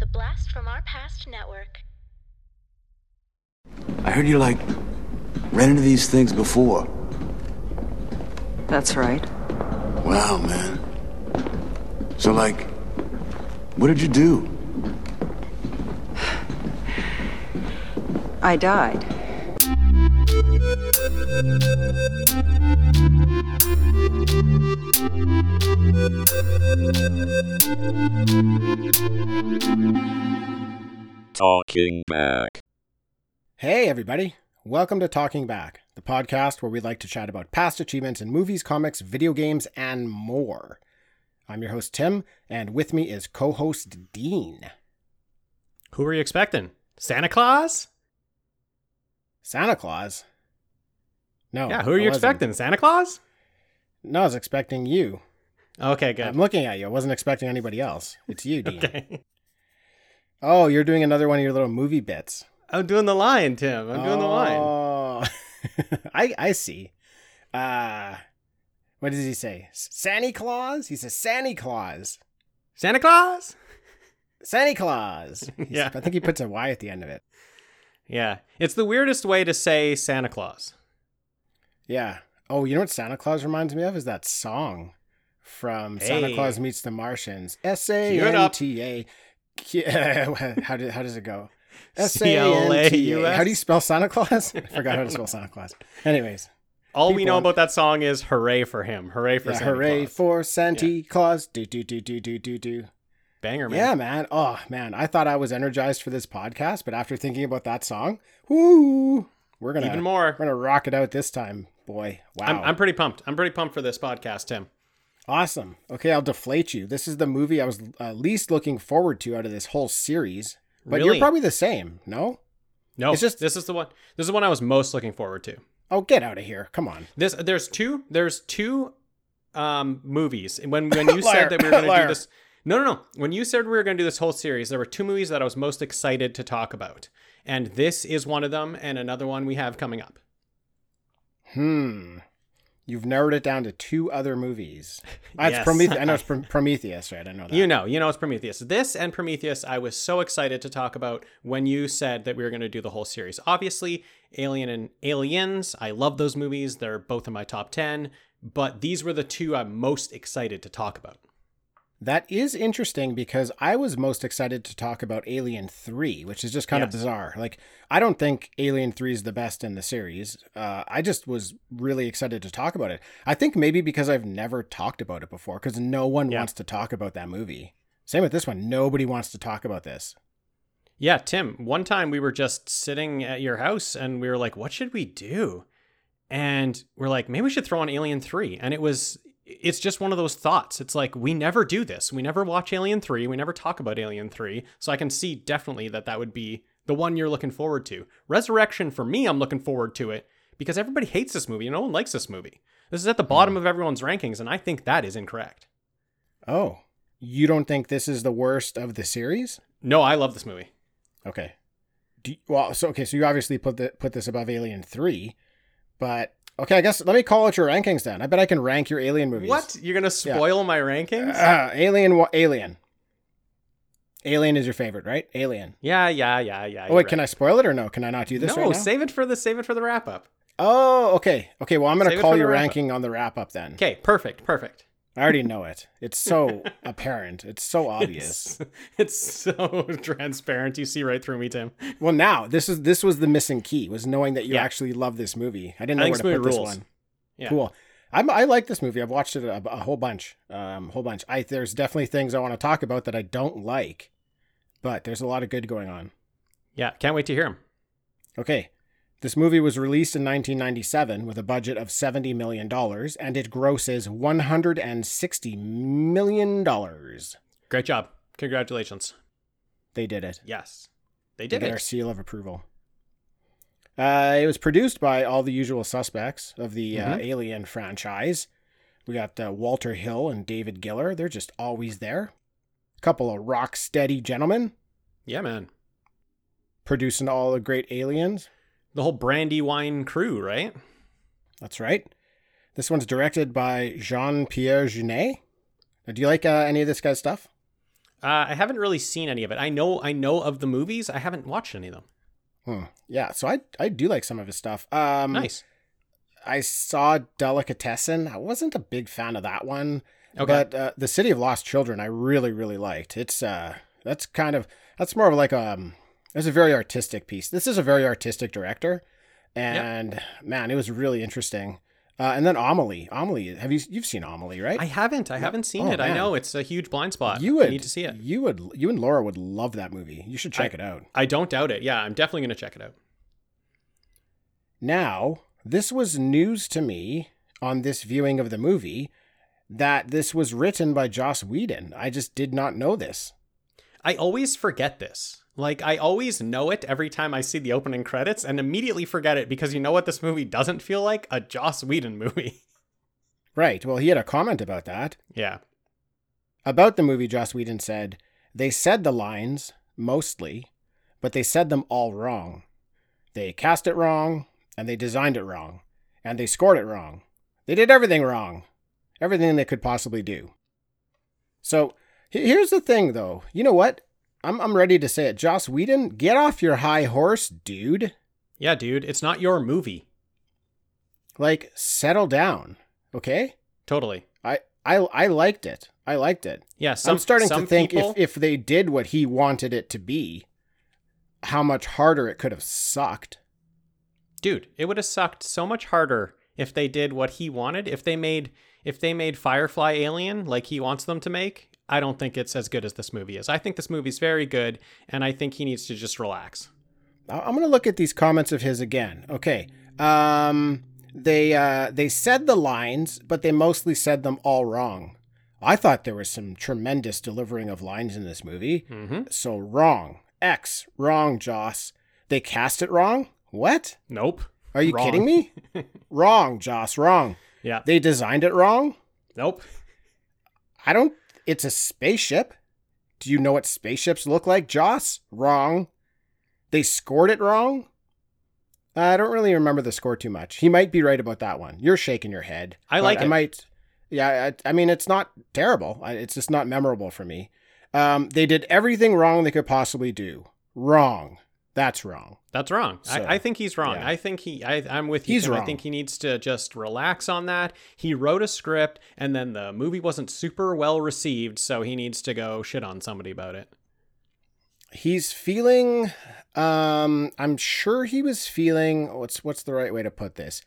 The Blast from Our Past Network. I heard you like ran into these things before. That's right. Wow, man. So, like, what did you do? I died. Talking back. Hey, everybody. Welcome to Talking Back, the podcast where we like to chat about past achievements in movies, comics, video games, and more. I'm your host, Tim, and with me is co host Dean. Who were you expecting? Santa Claus? Santa Claus? No. yeah, who are you expecting? Santa Claus? No, I was expecting you. Okay, good. I'm looking at you. I wasn't expecting anybody else. It's you, Dean. okay. Oh, you're doing another one of your little movie bits. I'm doing the line, Tim. I'm doing the line. Oh, I I see. Uh what does he say? Santa Claus? He says Santa Claus. Santa Claus? Santa Claus. Yeah. I think he puts a Y at the end of it. Yeah. It's the weirdest way to say Santa Claus. Yeah. Oh, you know what Santa Claus reminds me of? Is that song from Santa Claus Meets the Martians. S A N T A. How did how does it go? S A N T A. How do you spell Santa Claus? I forgot how to spell Santa Claus. Anyways, All we know about that song is hooray for him. Hooray for yeah, Santa hooray Claus. for Santa Claus. Do do do do do do do. Banger, man. Yeah, man. Oh man, I thought I was energized for this podcast, but after thinking about that song, whoo, we're gonna Even more. We're gonna rock it out this time, boy. Wow. I'm, I'm pretty pumped. I'm pretty pumped for this podcast, Tim. Awesome. Okay, I'll deflate you. This is the movie I was uh, least looking forward to out of this whole series. But Really? you're probably the same, no? No, It's just- this is the one. This is the one I was most looking forward to. Oh, get out of here. Come on. This there's two there's two um movies. When when you said that we were going to do this No, no, no. When you said we were going to do this whole series, there were two movies that I was most excited to talk about. And this is one of them and another one we have coming up. Hmm. You've narrowed it down to two other movies. Yes. Prometheus. I know it's Prom- Prometheus, right? I know that. You know, you know it's Prometheus. This and Prometheus I was so excited to talk about when you said that we were going to do the whole series. Obviously, Alien and Aliens, I love those movies. They're both in my top 10, but these were the two I'm most excited to talk about. That is interesting because I was most excited to talk about Alien 3, which is just kind of bizarre. Like, I don't think Alien 3 is the best in the series. Uh, I just was really excited to talk about it. I think maybe because I've never talked about it before, because no one Yeah. wants to talk about that movie. Same with this one. Nobody wants to talk about this. Yeah, Tim, one time we were just sitting at your house and we were like, what should we do? And we're like, maybe we should throw on Alien 3. And it was, it's just one of those thoughts. It's like, we never do this. We never watch Alien 3. We never talk about Alien 3. So I can see definitely that that would be the one you're looking forward to. Resurrection, for me, I'm looking forward to it because everybody hates this movie and no one likes this movie. This is at the hmm. bottom of everyone's rankings, and I think that is incorrect. Oh, you don't think this is the worst of the series? No, I love this movie. Okay. Do you- well, so okay, so you obviously put the put this above Alien three, but okay, I guess let me call out your rankings then. I bet I can rank your Alien movies. What? You're to spoil my rankings? Uh, Alien, wa- Alien. Alien is your favorite, right? Alien. yeah, yeah, yeah, yeah. Oh wait, can I spoil it or no? Can I not do this no, right now? save it for the save it for the wrap up. oh, okay, okay. Well, I'm gonna Save call your ranking on the wrap up then. Okay, perfect, perfect. I already know it. It's so apparent. It's so obvious. It's, it's so transparent. You see right through me, Tim. Well, now this is this was the missing key was knowing that you Yeah. actually love this movie. I didn't know think where to put movie this one. Yeah. Cool. I'm, I like this movie. I've watched it a, a whole bunch, um, whole bunch. I there's definitely things I want to talk about that I don't like, but there's a lot of good going on. Yeah, can't wait to hear him. Okay, this movie was released in 1997 with a budget of 70 million dollars, and it grosses 160 million dollars. Great job. Congratulations. They did it. Yes, they They did get our seal of approval. Uh, it was produced by all the usual suspects of the uh, Mhm. Alien franchise. We got uh, Walter Hill and David Giller. They're just always there. Couple of rock steady gentlemen Yeah, man. producing all the great aliens. The whole Brandywine crew, right? That's right. This one's directed by Jean Pierre Jeunet. Do you like uh, any of this guy's stuff? Uh, I haven't really seen any of it. I know I know of the movies. I haven't watched any of them. Hmm. Yeah, so I I do like some of his stuff. Um, Nice. I saw Delicatessen. I wasn't a big fan of that one. Okay. But uh, the City of Lost Children, I really, really liked. It's uh, that's kind of that's more of like um, it's a very artistic piece. This is a very artistic director, and man, it was really interesting. Uh, and then Amelie, Amelie, have you you've seen Amelie, right? I haven't. I haven't seen Oh, it. I know it's a huge blind spot. you would I need to see it. You would you and Laura would love that movie. You should check I- it out. I don't doubt it. Yeah, I'm definitely going to check it out. Now, this was news to me on this viewing of the movie that this was written by Joss Whedon. I just did not know this. I always forget this. Like I always know it every time I see the opening credits and immediately forget it because you know what this movie doesn't feel like? A Joss Whedon movie. Right. Well, he had a comment about that. yeah. About the movie, Joss Whedon said, They said the lines, mostly, but they said them all wrong. They cast it wrong, and they designed it wrong, and they scored it wrong. They did everything wrong. Everything they could possibly do. So, here's the thing, though. You know what? I'm, I'm ready to say it. Joss Whedon, get off your high horse, dude. Yeah, dude, it's not your movie. Like, settle down, okay? Totally. I, I, I liked it. I liked it. Yeah, some, I'm starting to think people, if, if they did what he wanted it to be, how much harder it could have sucked. dude, it would have sucked so much harder if they did what he wanted. If they made if they made Firefly Alien like he wants them to make, I don't think it's as good as this movie is. I think this movie's very good, and I think he needs to just relax. I'm going to look at these comments of his again. Okay. Um, they uh, they said the lines, but they mostly said them all wrong. I thought there was some tremendous delivering of lines in this movie. Mm-hmm. So wrong. X. Wrong, Joss. They cast it wrong? What? Nope. Are you Wrong. kidding me? wrong, Joss. Wrong. Yeah. They designed it wrong? Nope. I don't. It's a spaceship. Do you know what spaceships look like, Joss? Wrong. They scored it wrong? I don't really remember the score too much. He might be right about that one. You're shaking your head. I like I it. might. Yeah, I, I mean, it's not terrible. I- It's just not memorable for me. Um, they did everything wrong they could possibly do. Wrong. That's wrong. That's wrong. So, I, I think he's wrong. yeah. I think he. I, I'm with you. He's Tim. I think he needs to just relax on that. He wrote a script, and then the movie wasn't super well received, so he needs to go shit on somebody about it. He's feeling. Um, I'm sure he was feeling. What's what's the right way to put this?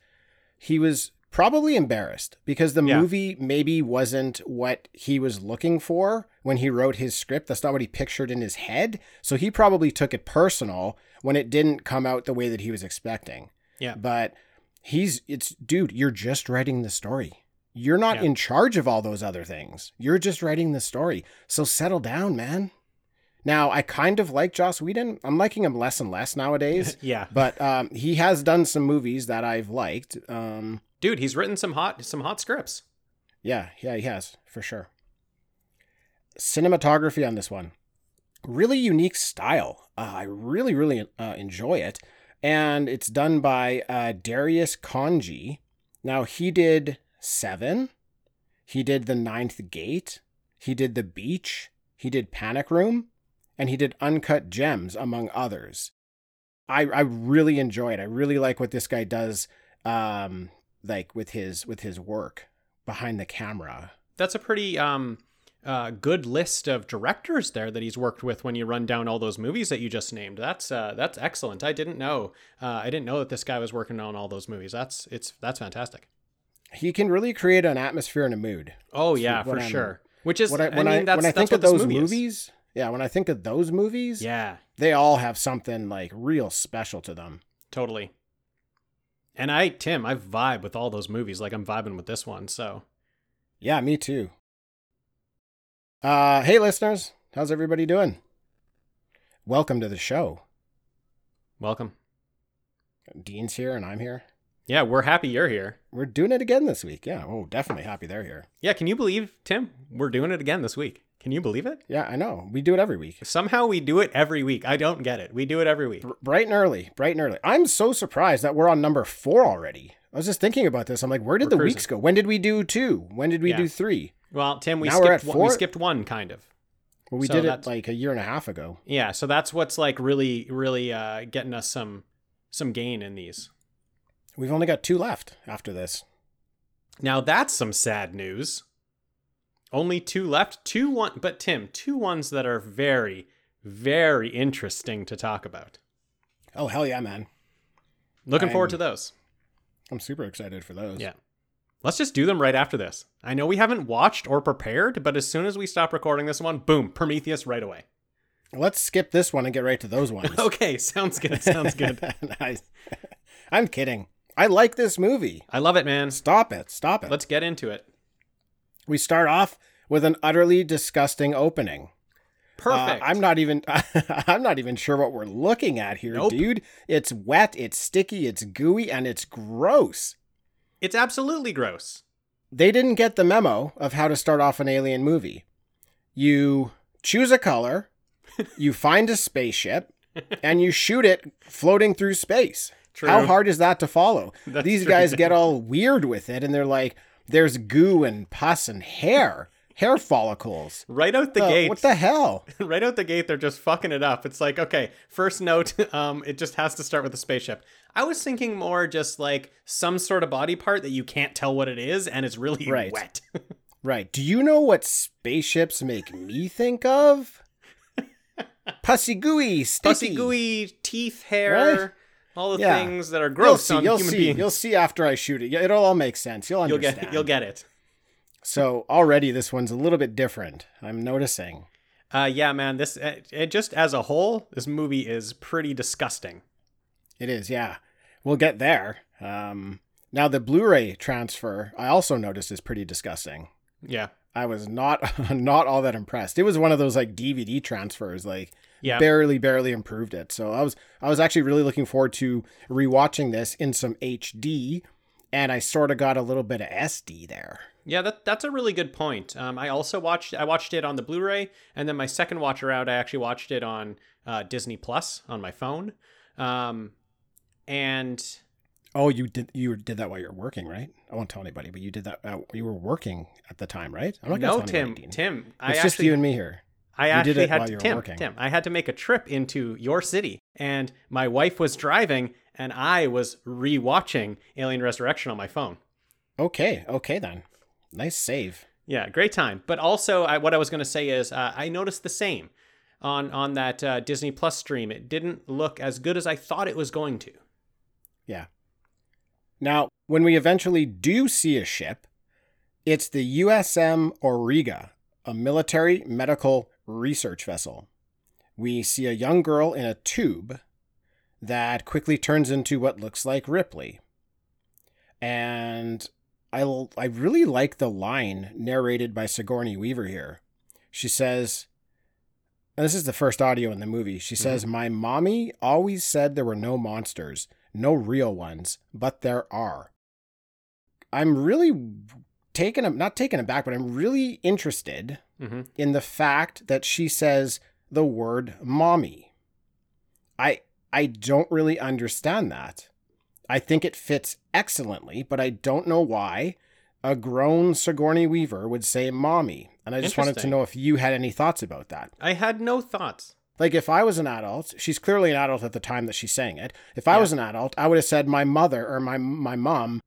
He was probably embarrassed because the Yeah. movie maybe wasn't what he was looking for when he wrote his script. That's not what he pictured in his head. So he probably took it personal when it didn't come out the way that he was expecting. Yeah. But he's it's dude, you're just writing the story. You're not Yeah. in charge of all those other things. You're just writing the story. So settle down, man. Now, I kind of like Joss Whedon. I'm liking him less and less nowadays. Yeah, but um, he has done some movies that I've liked. Um, dude, he's written some hot some hot scripts. yeah, yeah, he has for sure. Cinematography on this one, really unique style. Uh, I really, really uh, enjoy it, and it's done by uh, Darius Khondji. Now he did Seven, he did The Ninth Gate, he did The Beach, he did Panic Room, and he did Uncut Gems, among others. I I really enjoy it. I really like what this guy does, um, like with his with his work behind the camera. That's a pretty um uh, good list of directors there that he's worked with when you run down all those movies that you just named. That's uh, that's excellent. I didn't know. Uh, I didn't know that this guy was working on all those movies. That's it's that's fantastic. He can really create an atmosphere and a mood. Oh yeah, for I'm- sure. Which is When I I, when mean I, when I think of those movie movies, yeah, when I think of those movies, Yeah, they all have something like real special to them. totally. And I Tim, I vibe with all those movies like I'm vibing with this one. So Yeah, me too. Uh, hey listeners, how's everybody doing? Welcome to the show. welcome. Dean's here and I'm here. Yeah, we're happy you're here. We're doing it again this week. Yeah, oh, definitely happy they're here. Yeah, can you believe Tim? We're doing it again this week. Can you believe it? Yeah, I know. We do it every week. Somehow we do it every week. I don't get it. We do it every week. Br- bright and early, bright and early. I'm so surprised that we're on number four already. I was just thinking about this. I'm like, where did We're the cruising. weeks go? When did we do two? When did we Yeah. do three? Well, Tim, we Now skipped one, we skipped one kind of. Well, we So did it like a year and a half ago. Yeah, so that's what's like really, really uh, getting us some some gain in these. We've only got two left after this. Now that's some sad news. Only two left. Two one, but Tim, two ones that are very, very interesting to talk about. Oh hell yeah, man! Looking forward I'm- to those. I'm super excited for those. Yeah. Let's just do them right after this. I know we haven't watched or prepared, but as soon as we stop recording this one, boom, Prometheus right away. Let's skip this one and get right to those ones. Okay, sounds good. Sounds good. nice. I'm kidding. I like this movie. I love it, man. Stop it. Stop it. Let's get into it. we start off with an utterly disgusting opening. Uh, Perfect. I'm not even I'm not even sure what we're looking at here, Nope. dude. It's wet, it's sticky, it's gooey, and it's gross. It's absolutely gross. They didn't get the memo of how to start off an alien movie. You choose a color, you find a spaceship, and you shoot it floating through space. True. How hard is that to follow? That's These true. guys get all weird with it and they're like, there's goo and pus and hair, hair follicles. Right out the Uh, gate. What the hell? right out the gate, they're just fucking it up. It's like, okay, first note, um, it just has to start with a spaceship. I was thinking more just like some sort of body part that you can't tell what it is, and it's really Right. wet. Right. Do you know what spaceships make me think of? Pussy gooey, sticky. Pussy, gooey teeth, hair, Right? All the Yeah. things that are You'll gross see. on You'll human see. beings. You'll see after I shoot it. Yeah, It'll all make sense. You'll You'll understand. get, you'll get it. So already this one's a little bit different. I'm noticing. Uh, yeah, man. This uh, it just as a whole, this movie is pretty disgusting. It is, yeah. We'll get there. Um, now the Blu-ray transfer, I also noticed is pretty disgusting. Yeah, I was not not all that impressed. It was one of those like DVD transfers, like yeah. barely barely improved it. So I was I was actually really looking forward to rewatching this in some HD, and I sort of got a little bit of SD there. Yeah, that that's a really good point. Um, I also watched I watched it on the Blu-ray, and then my second watch around, I actually watched it on uh, Disney Plus on my phone. Um, and Oh, you did you did that while you were working, right? I won't tell anybody, but you did that. Uh, you were working at the time, right? I'm not gonna no, tell Tim, anybody. Tim, I It's just actually, you and me here. I you actually had to, Tim, working. Tim, I had to make a trip into your city, and my wife was driving, and I was rewatching Alien Resurrection on my phone. Okay, okay then. Nice save. Yeah, great time. But also, I, what I was going to say is, uh, I noticed the same on on that uh, Disney Plus stream. It didn't look as good as I thought it was going to. Yeah. Now, when we eventually do see a ship, it's the USM Auriga, a military medical research vessel. We see a young girl in a tube that quickly turns into what looks like Ripley. And I, l- I really like the line narrated by Sigourney Weaver here. She says, and this is the first audio in the movie. She says, mm-hmm. My mommy always said there were no monsters, no real ones, but there are. I'm really taken, not taken aback, but I'm really interested hmm in the fact that she says the word mommy. I I don't really understand that. I think it fits excellently, but I don't know why a grown Sigourney Weaver would say mommy. And I just wanted to know if you had any thoughts about that. I had no thoughts. Like if I was an adult, she's clearly an adult at the time that she's saying it. If I Yeah. was an adult, I would have said my mother or my my mom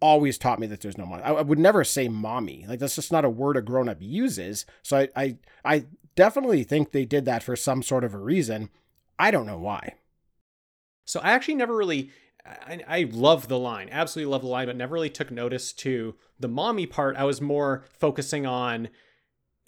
always taught me that there's no mom. I, I would never say mommy. Like that's just not a word a grown up uses. So I, I I definitely think they did that for some sort of a reason. I don't know why. So I actually never really. I, I love the line, absolutely love the line, but never really took notice to the mommy part. I was more focusing on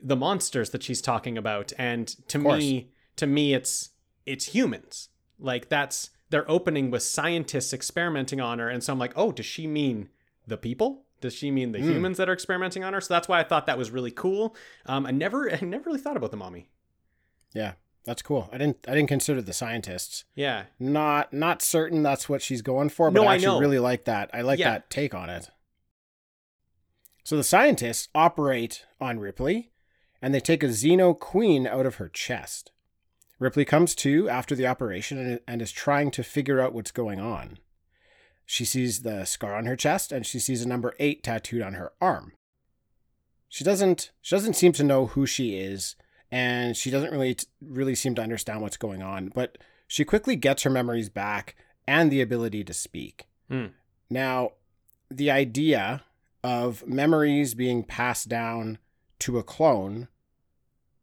the monsters that she's talking about, and to me, to me, it's it's humans. Like that's they're opening with scientists experimenting on her, and so I'm like, oh, does she mean the people? Does she mean the Mm. humans that are experimenting on her? So that's why I thought that was really cool. Um, I never, I never really thought about the mommy. Yeah, that's cool. I didn't I didn't consider the scientists. Yeah, Not not certain that's what she's going for, but No, I I actually know. really like that. I like Yeah. that take on it. So the scientists operate on Ripley, and they take a Xeno queen out of her chest. Ripley comes to after the operation and, and is trying to figure out what's going on. She sees the scar on her chest and she sees a number eight tattooed on her arm. She doesn't she doesn't seem to know who she is, and she doesn't really really seem to understand what's going on. But she quickly gets her memories back and the ability to speak. Hmm. Now, the idea of memories being passed down to a clone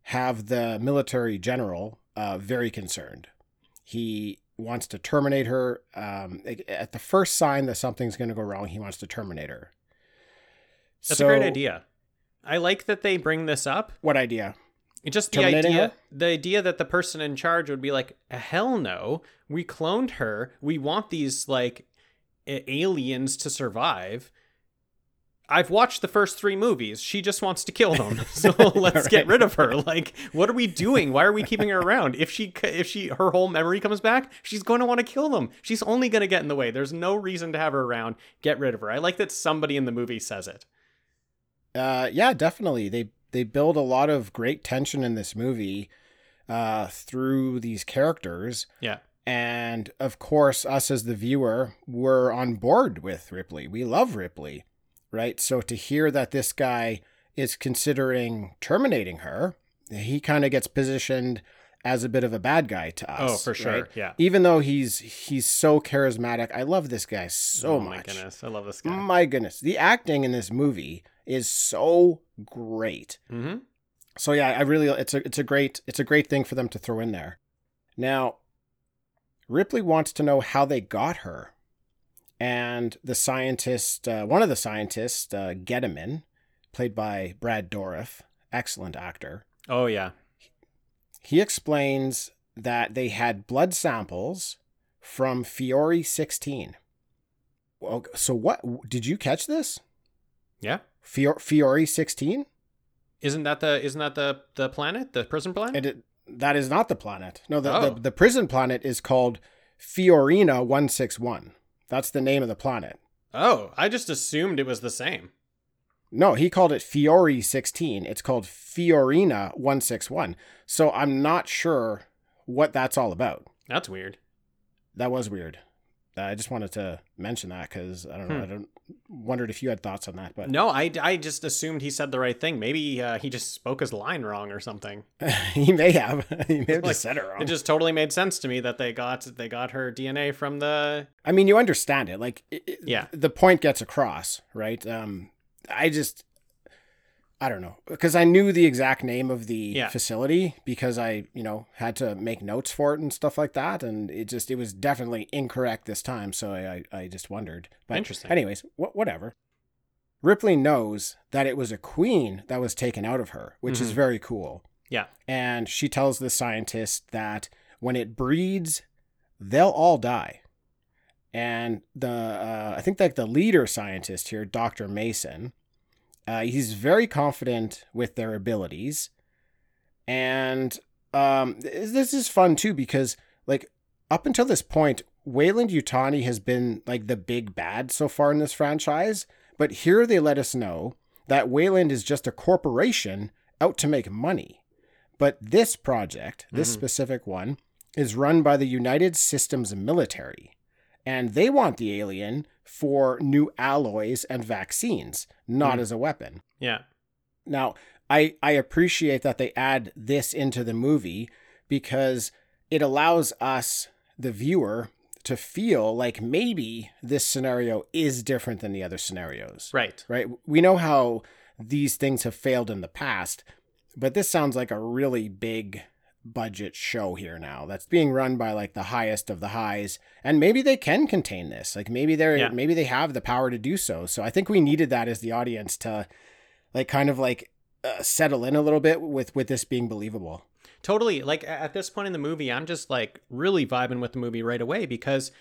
have the military general uh, very concerned. He wants to terminate her. Um, at the first sign that something's going to go wrong, he wants to terminate her. That's a great idea. I like that they bring this up. What idea? Just the idea, her? the idea that the person in charge would be like, "Hell no, we cloned her. We want these like aliens to survive." I've watched the first three movies. She just wants to kill them, so let's get rid of her. Like, what are we doing? Why are we keeping her around? If she, if she, her whole memory comes back, she's going to want to kill them. She's only going to get in the way. There's no reason to have her around. Get rid of her. I like that somebody in the movie says it. Uh, yeah, definitely. They they build a lot of great tension in this movie uh, through these characters. Yeah. And of course, us as the viewer, we're on board with Ripley. We love Ripley, right? So to hear that this guy is considering terminating her, he kind of gets positioned as a bit of a bad guy to us. Oh, for sure. right? Yeah. Even though he's he's so charismatic, I love this guy so much. oh much. my goodness, I love this guy. My goodness, the acting in this movie is so great. Mm-hmm. So yeah, I really it's a it's a great it's a great thing for them to throw in there. Now, Ripley wants to know how they got her, and the scientist, uh, one of the scientists, uh, Gediman, played by Brad Dourif, excellent actor. Oh yeah. He explains that they had blood samples from Fiore 16. Well, so what did you catch this? Yeah. Fior- Fiore 16? Isn't that the isn't that the the planet, the prison planet? And it, that is not the planet. No, the, Oh. the, the prison planet is called Fiorina 161. That's the name of the planet. oh, I just assumed it was the same. No, he called it Fiore 16. It's called Fiorina 161. So I'm not sure what that's all about. That's weird. That was weird. I just wanted to mention that because I don't know. Hmm. I don't wondered if you had thoughts on that, but No, I, I just assumed he said the right thing. Maybe uh, he just spoke his line wrong or something. he may have. he may have Like, just said it wrong. It just totally made sense to me that they got they got her DNA from the I mean, you understand it. Like, it- Yeah. the point gets across, right? Um, I just, I don't know, because I knew the exact name of the Yeah. facility because I, you know, had to make notes for it and stuff like that, and it just, it was definitely incorrect this time. So I, I, just wondered. But Interesting. Anyways, wh- whatever. Ripley knows that it was a queen that was taken out of her, which is Mhm. very cool. yeah And she tells the scientist that when it breeds, they'll all die. And the uh, I think like the leader scientist here, Dr. Mason, uh, he's very confident with their abilities. And um, this is fun too because like up until this point, Weyland-Yutani has been like the big bad so far in this franchise. But here they let us know that Weyland is just a corporation out to make money. But this project, this Mhm. specific one, is run by the United Systems military. And they want the alien for new alloys and vaccines, not Mm. as a weapon. yeah Now, I, I appreciate that they add this into the movie because it allows us, the viewer, to feel like maybe this scenario is different than the other scenarios right right? We know how these things have failed in the past, but this sounds like a really big budget show here now that's being run by like the highest of the highs and maybe they can contain this like maybe they're Yeah. maybe they have the power to do so so i think we needed that as the audience to like kind of like uh, settle in a little bit with with this being believable totally like at this point in the movie i'm just like really vibing with the movie right away because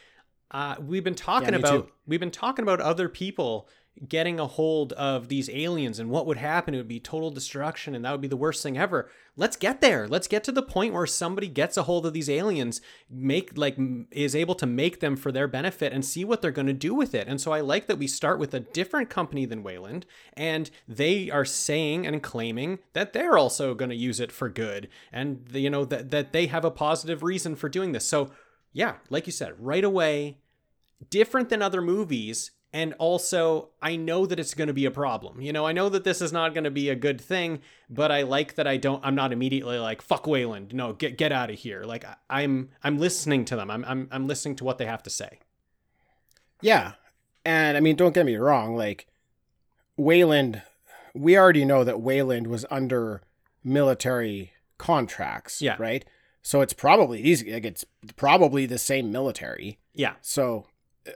uh, we've been talking me about too. we've been talking about other people getting a hold of these aliens and what would happen. It would be total destruction and that would be the worst thing ever. Let's get there. Let's get to the point where somebody gets a hold of these aliens make like is able to make them for their benefit and see what they're going to do with it. And so i like that we start with a different company than weyland and they are saying and claiming that they're also going to use it for good and you know that, that they have a positive reason for doing this. So yeah like you said right away different than other movies And also, I know that it's going to be a problem. You know, I know that this is not going to be a good thing, but I like that I don't. I'm not immediately like fuck Weyland. No, get get out of here. Like I- I'm I'm listening to them. I'm I'm I'm listening to what they have to say. Yeah. And I mean, don't get me wrong, like Weyland, we already know that Weyland was under military contracts, Yeah. right? So it's probably these. Like it's probably the same military. Yeah, So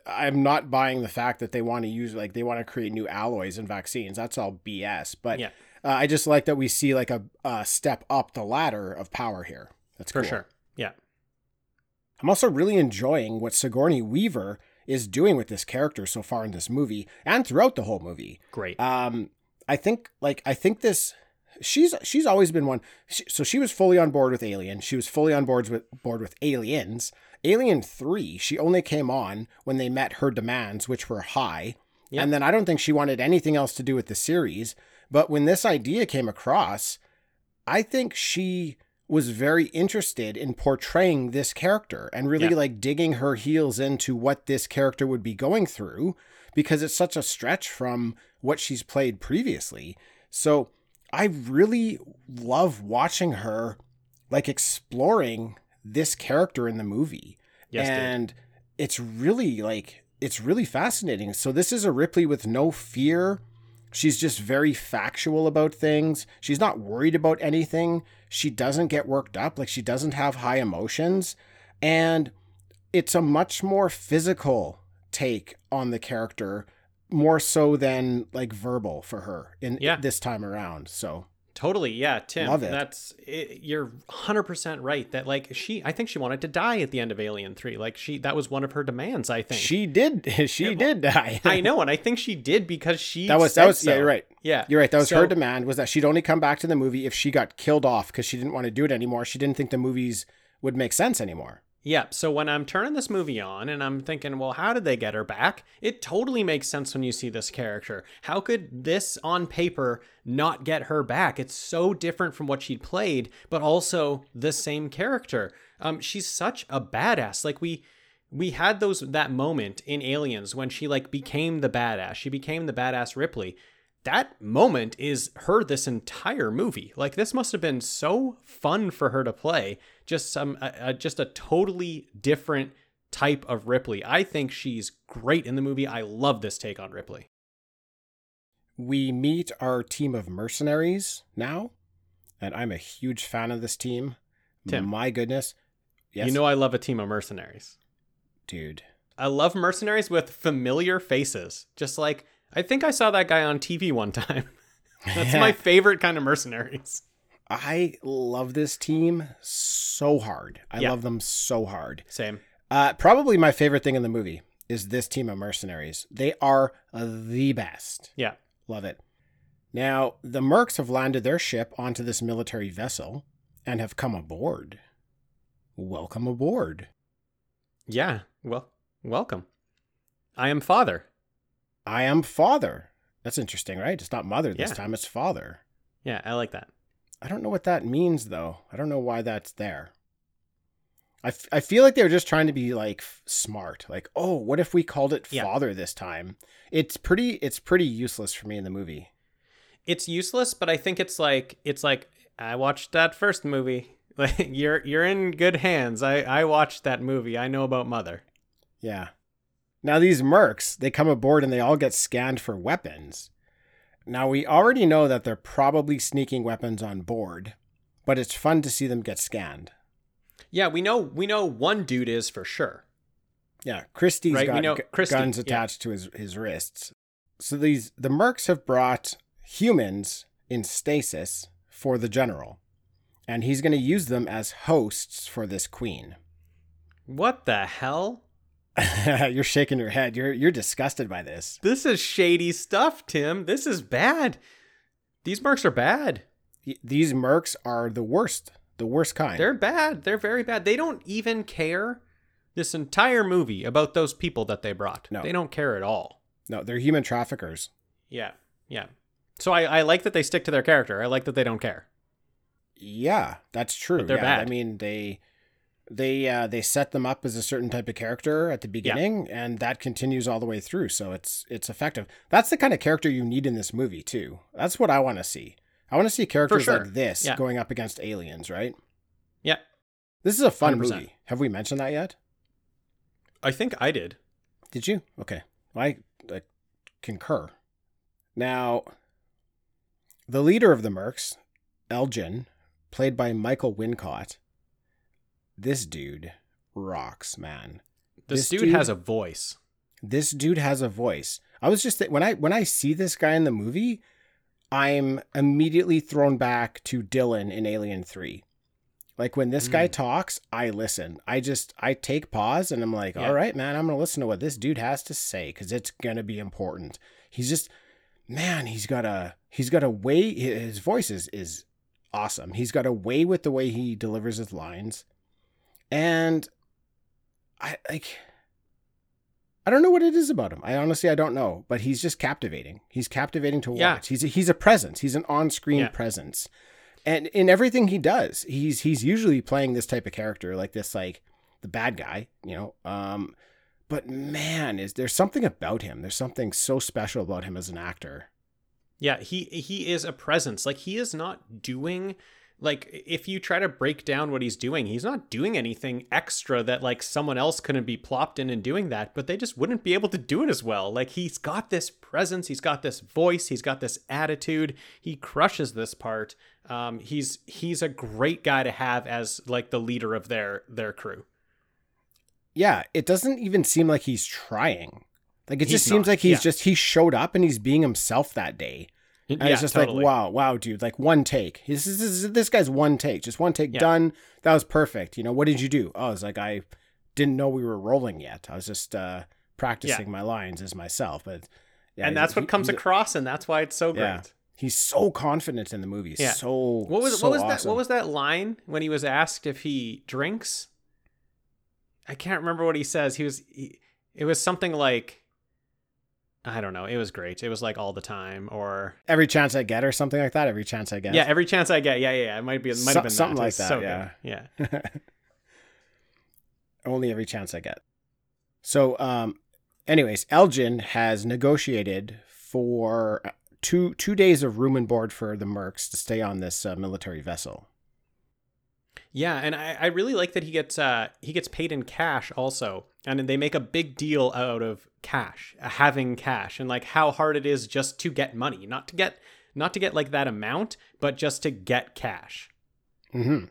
I'm not buying the fact that they want to use like they want to create new alloys and vaccines. That's all BS. But Yeah. uh, I just like that we see like a, a step up the ladder of power here. That's for cool. sure. Yeah. I'm also really enjoying what Sigourney Weaver is doing with this character so far in this movie and throughout the whole movie. Great. Um, I think like I think this she's she's always been one. She, so she was fully on board with Alien. She was fully on board with board with Aliens. Alien Three. She only came on when they met her demands, which were high. Yeah. And then I don't think she wanted anything else to do with the series. But when this idea came across, I think she was very interested in portraying this character and really Yeah. like digging her heels into what this character would be going through because it's such a stretch from what she's played previously. So I really love watching her like exploring this character in the movie. Yes, dude. and it's really like it's really fascinating. So this is a Ripley with no fear. She's just very factual about things. She's not worried about anything. She doesn't get worked up. Like she doesn't have high emotions. And it's a much more physical take on the character, more so than like verbal for her in Yeah. this time around. So Totally, yeah, Tim. Love it. That's it, you're 100% right that like she I think she wanted to die at the end of Alien 3. Like she that was one of her demands, I think. she did she did die. I know and I think she did because she that was that was yeah, you're right. Yeah. You're right. That was So- her demand was that she'd only come back to the movie if she got killed off because she didn't want to do it anymore. She didn't think the movies would make sense anymore. Yeah, so when I'm turning this movie on and I'm thinking, well, how did they get her back? It totally makes sense when you see this character. How could this on paper not get her back? It's so different from what she'd played, but also the same character. Um, she's such a badass. Like we we had those that moment in Aliens when she like became the badass. She became the badass Ripley. That moment is her this entire movie. Like this must have been so fun for her to play. Just some a, a, just a totally different type of Ripley. I think she's great in the movie. I love this take on Ripley. We meet our team of mercenaries now, and I'm a huge fan of this team. Tim. My goodness. Yes, You know I love a team of mercenaries. dude. I love mercenaries with familiar faces. Just like I think I saw that guy on TV one time. That's my favorite kind of mercenaries. I love this team so hard. I Yeah. love them so hard. Same. Uh, probably my favorite thing in the movie is this team of mercenaries. They are the best. Yeah. Love it. Now, the Mercs have landed their ship onto this military vessel and have come aboard. Welcome aboard. Yeah. Well, welcome. I am father. I am father. That's interesting, right? It's not mother this Yeah. time, it's father. Yeah, I like that. I don't know what that means, though. I don't know why that's there. I, f- I feel like they were just trying to be like f- smart. Like, oh, what if we called it Yeah. father this time? It's pretty. It's pretty useless for me in the movie. It's useless, but I think it's like it's like I watched that first movie. Like you're you're in good hands. I I watched that movie. I know about mother. Yeah. Now these mercs, they come aboard and they all get scanned for weapons. Now we already know that they're probably sneaking weapons on board, but it's fun to see them get scanned. Yeah, we know we know one dude is for sure. Yeah, Christie's Right, we got know gu- Christie, guns yeah. attached to his, his wrists. So these the mercs have brought humans in stasis for the general, and he's going to use them as hosts for this queen. What the hell? you're shaking your head. You're you're disgusted by this. This is shady stuff, Tim. This is bad. These mercs are bad. These mercs are the worst, the worst kind. They're bad. They're very bad. They don't even care this entire movie about those people that they brought. No. They don't care at all. no, they're human traffickers. Yeah. Yeah. So I, I like that they stick to their character. I like that they don't care. Yeah, that's true. But they're yeah, I mean, they they uh, they set them up as a certain type of character at the beginning, and that continues all the way through. So it's it's effective. That's the kind of character you need in this movie too. That's what I want to see. I want to see characters sure. like this Yeah. going up against aliens. Right? Yeah. This is a fun 100%. movie. Have we mentioned that yet? I think I did. Did you? Okay. I, I concur. Now, the leader of the Mercs, Elgyn, played by Michael Wincott, this dude rocks, man. This, This dude, dude- has a voice. This dude has a voice. I was just when I when I see this guy in the movie, I'm immediately thrown back to Dillon in Alien 3. Like when this guy Mm. talks, I listen. I just I take pause and I'm like, Yeah. "All right, man, I'm going to listen to what this dude has to say cuz it's going to be important." He's just man, he's got a he's got a way his voice is is awesome. He's got a way with the way he delivers his lines. And I like I don't know what it is about him. I honestly I don't know, but he's just captivating. He's captivating to watch. Yeah. He's a, he's a presence. He's an on-screen Yeah. presence. And in everything he does, he's he's usually playing this type of character like this like the bad guy, you know. Um but man, is there's something about him. There's something so special about him as an actor. Yeah, he he is a presence. Like he is not doing like if you try to break down what he's doing, he's not doing anything extra that like someone else couldn't be plopped in and doing that, but they just wouldn't be able to do it as well. Like he's got this presence, he's got this voice, he's got this attitude. He crushes this part. Um he's he's a great guy to have as like the leader of their their crew. Yeah, it doesn't even seem like he's trying. Like it He's just seems not, like he's yeah. just he showed up and he's being himself that day. And yeah, it's just totally. like, wow, wow, dude, like one take. This, this, this, this guy's one take, just one take Yeah. done. That was perfect. You know, what did you do? Oh, was like I didn't know we were rolling yet. I was just uh practicing my lines as myself. But yeah, and that's he- what comes he's- across and that's why it's so great. Yeah. He's so confident in the movie. Yeah. So What was so what was that? What was that line when he was asked if he drinks? I can't remember what he says. He was. He, it was something like. I don't know. It was great. It was like all the time, or every chance I get or something like that? Every chance I get. yeah, every chance I get. Yeah, yeah. yeah. It might be. It might So- have been something that. Like that, so yeah. good. Yeah. Only every chance I get. So, um, anyways, Elgyn has negotiated for uh, two two days of room and board for the Mercs to stay on this uh, military vessel. Yeah, and I, I really like that he gets uh he gets paid in cash also, and they make a big deal out of cash, uh, having cash, and like how hard it is just to get money, not to get not to get like that amount, but just to get cash. mm-hmm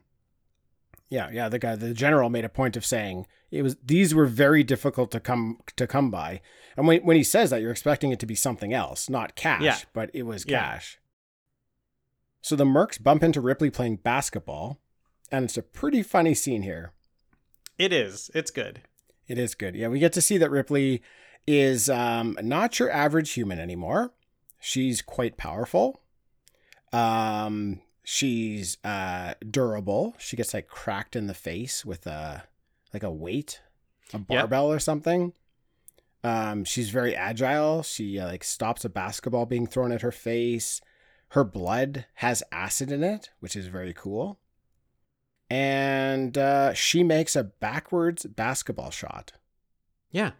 Yeah, yeah. The guy, the general, made a point of saying it was these were very difficult to come to come by, and when when he says that, you're expecting it to be something else, not cash, Yeah. but it was Yeah. cash. So the Mercs bump into Ripley playing basketball, and it's a pretty funny scene here. It is. It's good. It is good. Yeah, we get to see that Ripley is um, not your average human anymore. She's quite powerful. Um, she's uh, durable. She gets like cracked in the face with a like a weight, a barbell or something. Um, she's very agile. She uh, like stops a basketball being thrown at her face. Her blood has acid in it, which is very cool. And uh, she makes a backwards basketball shot. Yeah.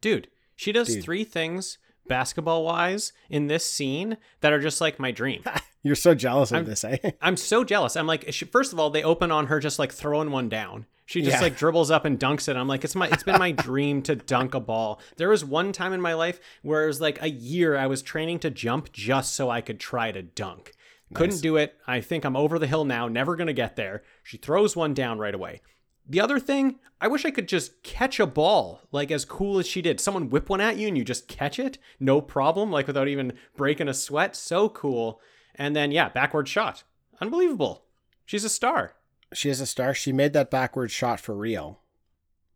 Dude, she does Dude. three things basketball wise in this scene that are just like my dream. You're so jealous of I'm- this, eh? I'm so jealous. I'm like, she, first of all, they open on her just like throwing one down. She just Yeah. like dribbles up and dunks it. I'm like, it's my, it's been my dream to dunk a ball. There was one time in my life where it was like a year I was training to jump just so I could try to dunk. Couldn't do it. I think I'm over the hill now. Never gonna get there. She throws one down right away. The other thing, I wish I could just catch a ball, like as cool as she did. Someone whip one at you and you just catch it, no problem, like without even breaking a sweat. So cool. And then, yeah, backward shot. Unbelievable. She's a star. She is a star. She made that backward shot for real.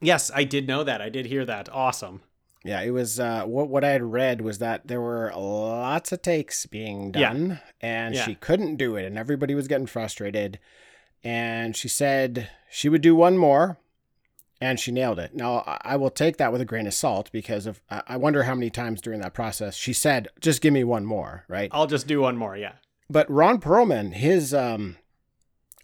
Yes, I did know that. I did hear that. Awesome. Yeah, it was uh, what what I had read was that there were lots of takes being Yeah. done, and Yeah. she couldn't do it, and everybody was getting frustrated. And she said she would do one more, and she nailed it. Now I I will take that with a grain of salt because of I I wonder how many times during that process she said, "Just give me one more," right? I'll just do one more. Yeah. But Ron Perlman, his um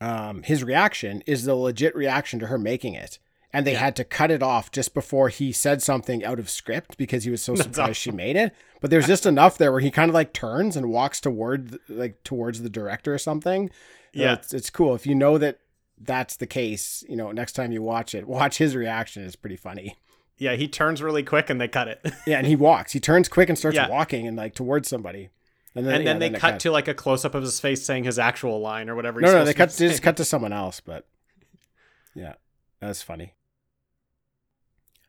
um, his reaction is the legit reaction to her making it. And they had to cut it off just before he said something out of script because he was so surprised she made it. But there's just enough there where he kind of like turns and walks toward like towards the director or something. So Yeah. it's, it's cool if you know that that's the case. You know, next time you watch it, watch his reaction. It's pretty funny. Yeah, he turns really quick and they cut it. Yeah, and he walks. He turns quick and starts Yeah. walking and like towards somebody. And and yeah, then they it cut cuts. to like a close up of his face saying his actual line or whatever. No, no, they cut they just cut to someone else, but yeah, that's funny.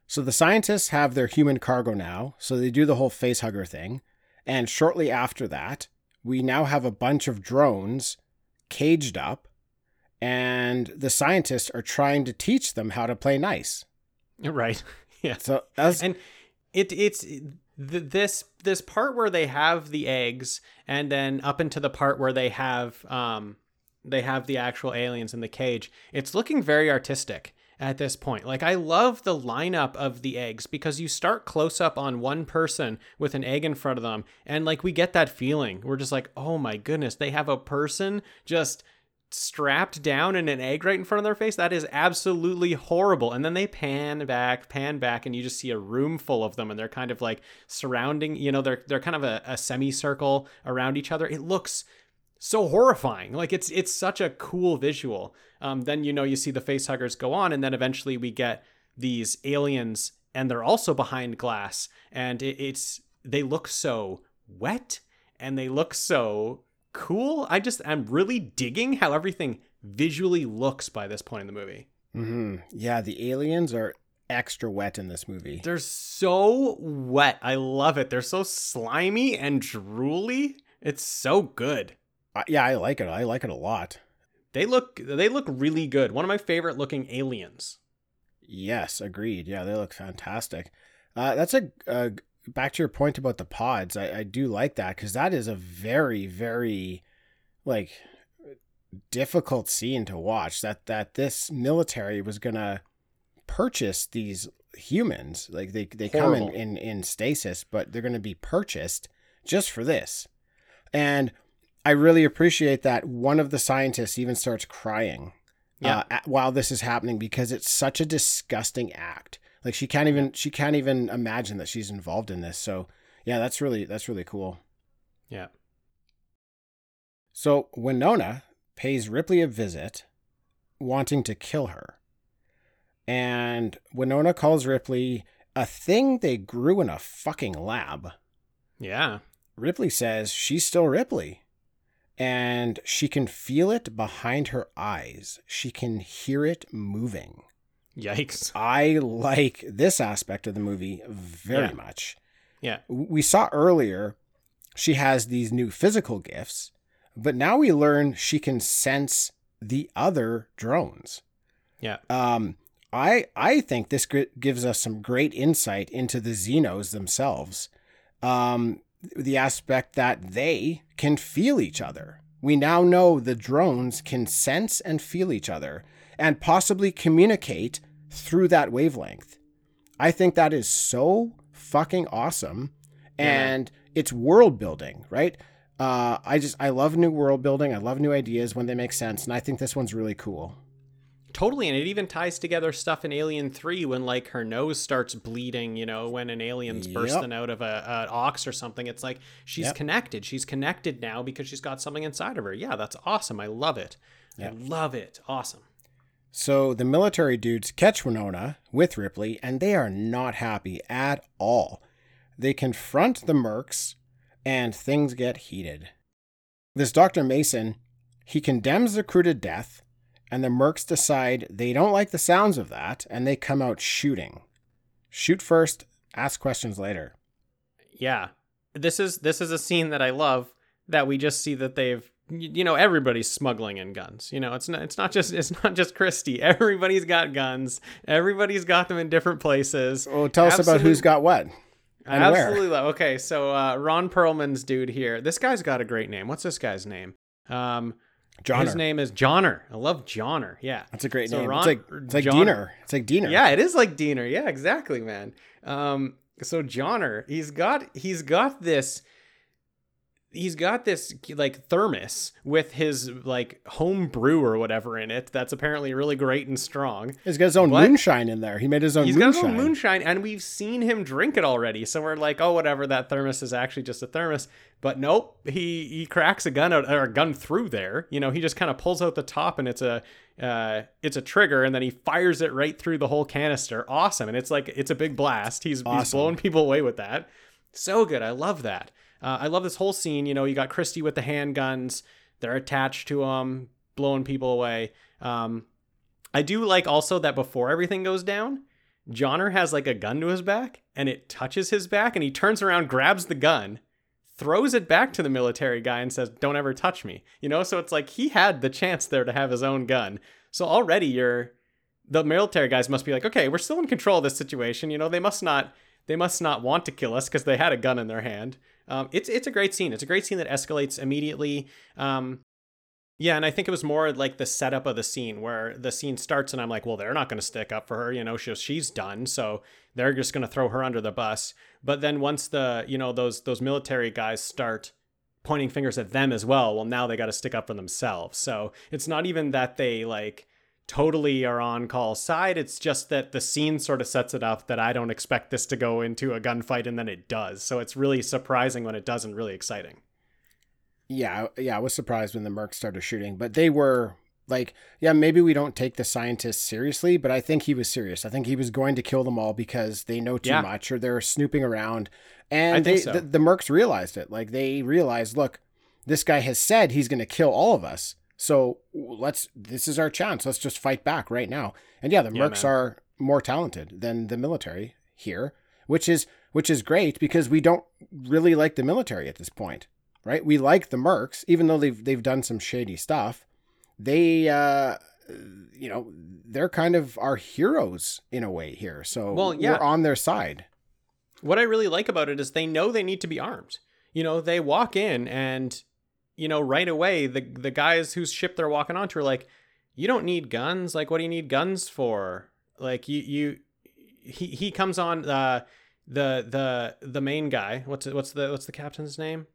So the scientists have their human cargo now, so they do the whole face hugger thing, and shortly after that, we now have a bunch of drones caged up, and the scientists are trying to teach them how to play nice. Right. Yeah. So that's and it it's th- this this part where they have the eggs and then up into the part where they have um they have the actual aliens in the cage it's looking very artistic at this point. Like i love the lineup of the eggs because you start close up on one person with an egg in front of them and like we get that feeling. We're just like oh my goodness they have a person just strapped down in an egg right in front of their face? That is absolutely horrible. And then they pan back pan back and you just see a room full of them and they're kind of like surrounding you know they're they're kind of a, a semicircle around each other. It looks so horrifying like it's it's such a cool visual um, then you know you see the face huggers go on and then eventually we get these aliens and they're also behind glass and it, it's they look so wet and they look so cool. I just I'm really digging how everything visually looks by this point in the movie. Mm-hmm. yeah, the aliens are extra wet in this movie. They're so wet. I love it. They're so slimy and drooly. It's so good. Yeah, I like it. I like it a lot. They look they look really good. One of my favorite looking aliens. Yes, agreed. Yeah, they look fantastic. Uh, that's a, a back to your point about the pods. I, I do like that because that is a very, very like difficult scene to watch. That that this military was gonna purchase these humans. Like they they come in, in in stasis, but they're gonna be purchased just for this. And I really appreciate that one of the scientists even starts crying Yeah. uh, while this is happening because it's such a disgusting act. Like she can't even she can't even imagine that she's involved in this. So yeah, that's really that's really cool. Yeah. So Winona pays Ripley a visit, wanting to kill her, and Winona calls Ripley a thing they grew in a fucking lab. Yeah. Ripley says she's still Ripley. And she can feel it behind her eyes. She can hear it moving. Yikes. I like this aspect of the movie very Yeah. much. Yeah. We saw earlier she has these new physical gifts, but now we learn she can sense the other drones. Yeah. Um, I I think this gives us some great insight into the Xenos themselves. Um, the aspect that they can feel each other. We now know the drones can sense and feel each other and possibly communicate through that wavelength. I think that is so fucking awesome. Yeah. And it's world building, right? Uh, I just, I love new world building. I love new ideas when they make sense. And I think this one's really cool. Totally, and it even ties together stuff in Alien Three when like her nose starts bleeding. You know, when an alien's Yep. bursting out of a, an ox or something. It's like she's Yep. connected. She's connected now because she's got something inside of her. Yeah, that's awesome. I love it. Yep. I love it. Awesome. So the military dudes catch Winona with Ripley, and they are not happy at all. They confront the mercs, and things get heated. This Dr. Mason, he condemns the crew to death, and the mercs decide they don't like the sounds of that, and they come out shooting. Shoot first, ask questions later. Yeah, this is this is a scene that I love. That we just see that they've you know everybody's smuggling in guns. You know, it's not it's not just it's not just Christie. Everybody's got guns. Everybody's got them in different places. Well, tell us about who's got what. and. Absolutely. love- Okay, so uh, Ron Perlman's dude here. This guy's got a great name. What's this guy's name? Um, Johner. his name is Johner. I love Johner. Yeah, That's a great So name. Ron- it's like, it's like Johner. Diener. It's like Diener. Yeah, it is like Diener. Yeah, exactly, man. Um, so Johner, he's got he's got this he's got this like thermos with his like home brew or whatever in it that's apparently really great and strong. He's got his own What? moonshine in there. He made his own He's got moonshine. his own moonshine, and we've seen him drink it already. So we're like, oh, whatever. That thermos is actually just a thermos. But nope, he he cracks a gun out or a gun through there. You know, he just kind of pulls out the top, and it's a uh, it's a trigger, and then he fires it right through the whole canister. Awesome, and it's like it's a big blast. He's he's blowing people away with that. So good. I love that. Uh, I love this whole scene. You know, you got Christie with the handguns. They're attached to him, blowing people away. Um, I do like also that before everything goes down, Johner has like a gun to his back and it touches his back and he turns around, grabs the gun, throws it back to the military guy and says, Don't ever touch me. You know, so it's like he had the chance there to have his own gun. So already you're the military guys must be like, okay, we're still in control of this situation. You know, they must not they must not want to kill us because they had a gun in their hand. Um, it's it's a great scene. It's a great scene that escalates immediately. Um, yeah, and I think it was more like the setup of the scene where the scene starts, and I'm like, well, they're not going to stick up for her, you know, she's she's done, so they're just going to throw her under the bus. But then once the you know those those military guys start pointing fingers at them as well, well, now they got to stick up for themselves. So it's not even that they like totally are on call side. It's just that the scene sort of sets it up that I don't expect this to go into a gunfight, and then it does. So it's really surprising when it doesn't, really exciting. yeah, yeah, I was surprised when the Mercs started shooting, but they were like, yeah, maybe we don't take the scientists seriously, but I think he was serious. I think he was going to kill them all because they know too Yeah. much or they're snooping around. And they, so. the, the Mercs realized it. Like they realized, look, this guy has said he's going to kill all of us. So let's, this is our chance. Let's just fight back right now. And yeah, the Yeah, Mercs man. are more talented than the military here, which is, which is great because we don't really like the military at this point right? We like the Mercs, even though they've they've done some shady stuff. They, uh, you know, they're kind of our heroes in a way here. So Well, yeah. we're on their side. what I really like about it is they know they need to be armed. You know, they walk in and you know, right away the the guys whose ship they're walking onto are like, "You don't need guns. Like what do you need guns for?" Like you you he he comes on uh the the the main guy. What's what's the what's the captain's name?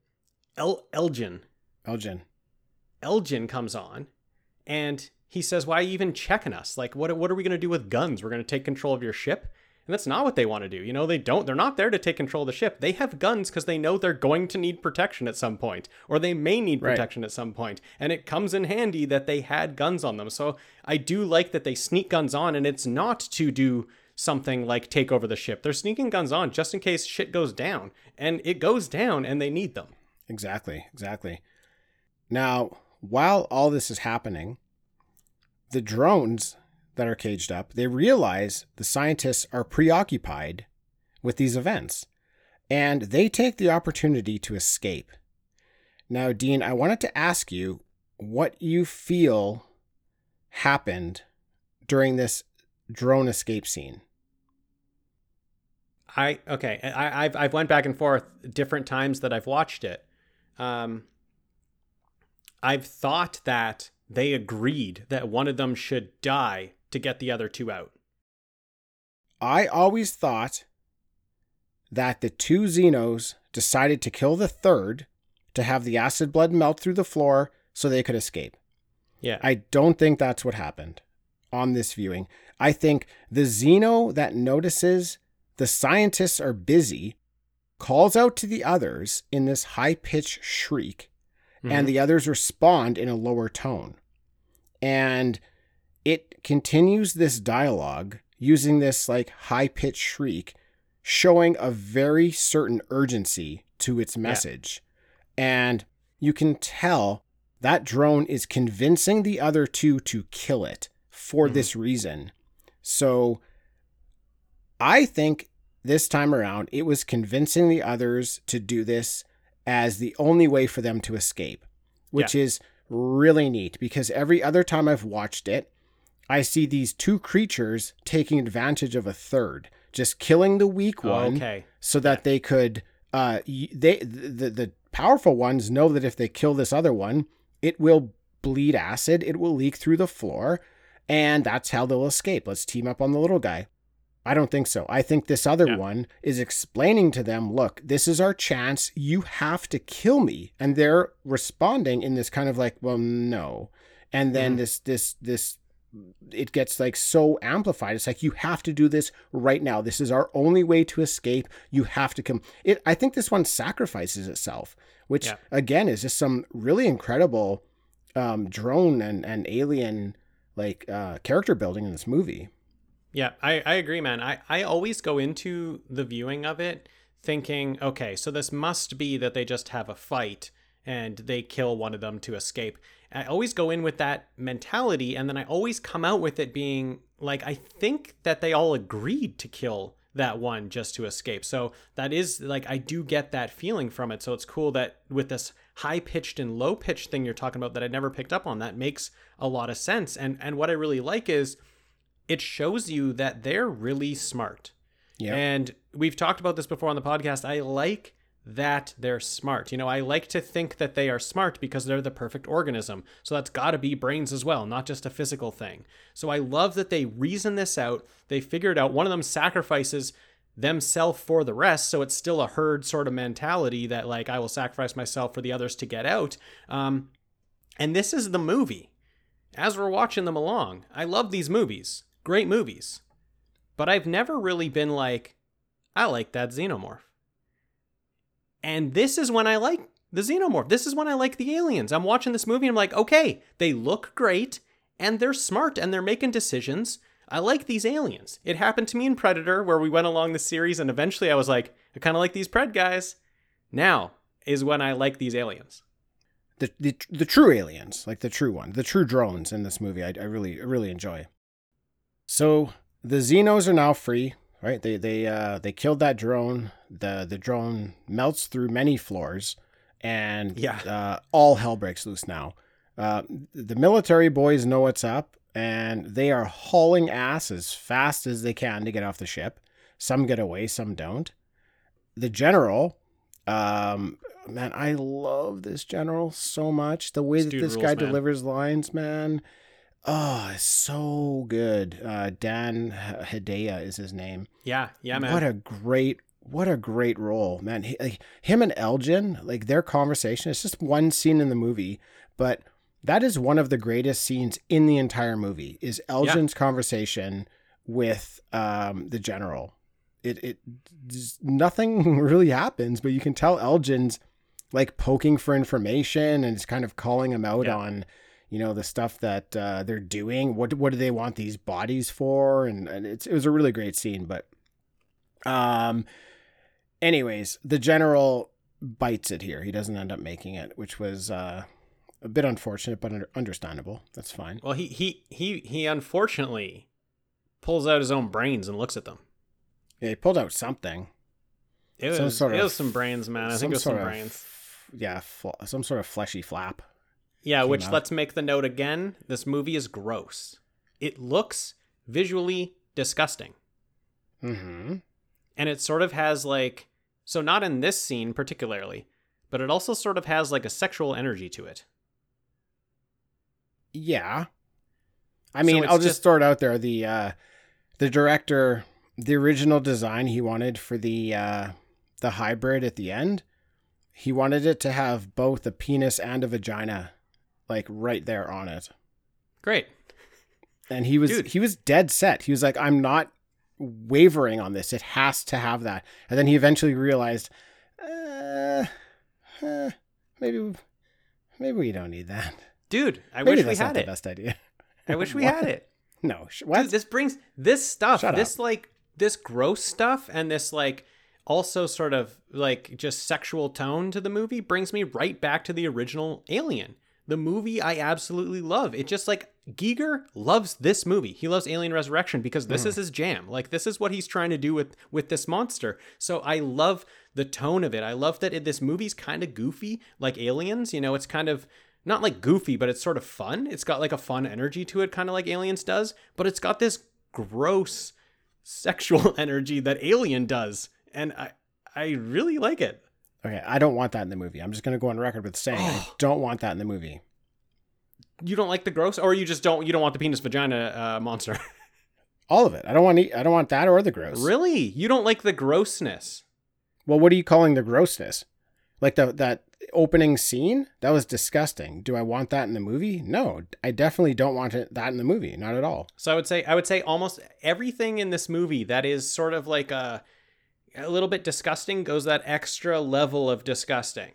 El Elgyn. Elgyn. Elgyn comes on and he says, Why are you even checking us? Like, what, what are we going to do with guns? We're going to take control of your ship? And that's not what they want to do. You know, they don't, they're not there to take control of the ship. They have guns because they know they're going to need protection at some point, or they may need Right. protection at some point. And it comes in handy that they had guns on them. So I do like that they sneak guns on, and it's not to do something like take over the ship. They're sneaking guns on just in case shit goes down. And it goes down, and they need them. Exactly. Exactly. Now, while all this is happening, the drones that are caged up, they realize the scientists are preoccupied with these events and they take the opportunity to escape. Now, Dean, I wanted to ask you what you feel happened during this drone escape scene. I okay. I, I've I've went back and forth different times that I've watched it. Um, I've thought that they agreed that one of them should die to get the other two out. I always thought that the two Xenos decided to kill the third to have the acid blood melt through the floor so they could escape. Yeah. I don't think that's what happened on this viewing. I think the Xeno that notices the scientists are busy calls out to the others in this high pitched shriek, and mm-hmm. the others respond in a lower tone. And it continues this dialogue using this like high pitched shriek, showing a very certain urgency to its message. And you can tell that drone is convincing the other two to kill it for Mhm. this reason. So I think this time around, it was convincing the others to do this as the only way for them to escape, which is really neat because every other time I've watched it, I see these two creatures taking advantage of a third, just killing the weak one okay. so that they could uh they the the powerful ones know that if they kill this other one it will bleed acid it will leak through the floor and that's how they'll escape let's team up on the little guy I don't think so. I think this other Yeah. one is explaining to them, look, this is our chance. You have to kill me. And they're responding in this kind of like, well, no. And then Mhm. this, this, this, it gets like so amplified. It's like, you have to do this right now. This is our only way to escape. You have to come. It, I think this one sacrifices itself, which Yeah. again is just some really incredible um, drone and, and alien like uh, character building in this movie. Yeah, I, I agree, man. I, I always go into the viewing of it thinking, okay, so this must be that they just have a fight and they kill one of them to escape. I always go in with that mentality, and then I always come out with it being like, I think that they all agreed to kill that one just to escape. So that is like, I do get that feeling from it. So it's cool that with this high pitched and low pitched thing you're talking about that I never picked up on, that makes a lot of sense. And and what I really like is it shows you that they're really smart. Yeah. And we've talked about this before on the podcast. I like that they're smart. You know, I like to think that they are smart because they're the perfect organism. So that's got to be brains as well, not just a physical thing. So I love that they reason this out. They figured out one of them sacrifices themselves for the rest. So it's still a herd sort of mentality that, like, I will sacrifice myself for the others to get out. Um, and this is the movie. As we're watching them along, I love these movies. Great movies. But I've never really been like, I like that xenomorph. And this is when I like the xenomorph. This is when I like the aliens. I'm watching this movie I'm like, okay, they look great and they're smart and they're making decisions. I like these aliens. It happened to me in Predator where we went along the series and eventually I was like, I kind of like these Pred guys. Now is when I like these aliens. the, the the true aliens, like the true one, the true drones in this movie, I, I really really enjoy. So the Xenos are now free, right? They they uh they killed that drone. The the drone melts through many floors, and Yeah. uh, all hell breaks loose now. Uh, the military boys know what's up, and they are hauling ass as fast as they can to get off the ship. Some get away, some don't. The general, um, man, I love this general so much. The way This that this rules, guy man. delivers lines, man. Oh, so good. Uh, Dan Hedaya is his name. Yeah, yeah, man. What a great, what a great role, man. He, like, him and Elgyn, like their conversation. It's just one scene in the movie, but that is one of the greatest scenes in the entire movie. Is Elgyn's conversation with um, the general. It it nothing really happens, but you can tell Elgyn's like poking for information and it's kind of calling him out Yeah. on you know the stuff that uh, they're doing what what do they want these bodies for and, and it's it was a really great scene but um anyways the general bites it here he doesn't end up making it which was uh a bit unfortunate but understandable that's fine Well, he he he he unfortunately pulls out his own brains and looks at them. yeah, he pulled out something It Some was sort it of- was some brains, man. I think it was some brains. yeah fl- some sort of fleshy flap Yeah, which out. let's make the note again. This movie is gross. It looks visually disgusting. mm-hmm And it sort of has like so not in this scene particularly, but it also sort of has like a sexual energy to it. Yeah. I mean, it's I'll just, just- throw it out there. The uh the director, the original design he wanted for the uh the hybrid at the end, he wanted it to have both a penis and a vagina like right there on it. Great. And he was Dude. he was dead set. He was like I'm not wavering on this. It has to have that. And then he eventually realized uh, uh maybe maybe we don't need that. Dude, I maybe wish we had the it. best idea. I wish we had it. No, what? Dude, this brings this stuff, Shut this like this gross stuff and this like also sort of like just sexual tone to the movie brings me right back to the original Alien. The movie I absolutely love. It just like Giger loves this movie. He loves Alien Resurrection because this is hmm. his jam. Like this is what he's trying to do with with this monster. So I love the tone of it. I love that it, this movie's kind of goofy like Aliens, you know, it's kind of not like goofy, but it's sort of fun. It's got like a fun energy to it, kind of like Aliens does, but it's got this gross sexual energy that Alien does, and I I really like it. Okay, I don't want that in the movie. I'm just going to go on record with saying I don't want that in the movie. You don't like the gross, or you just don't you don't want the penis vagina uh, monster. All of it. I don't want I don't want that or the gross. Really? You don't like the grossness? Well, what are you calling the grossness? Like the that opening scene? That was disgusting. Do I want that in the movie? No, I definitely don't want it, that in the movie. Not at all. So I would say I would say almost everything in this movie that is sort of like a a little bit disgusting goes that extra level of disgusting.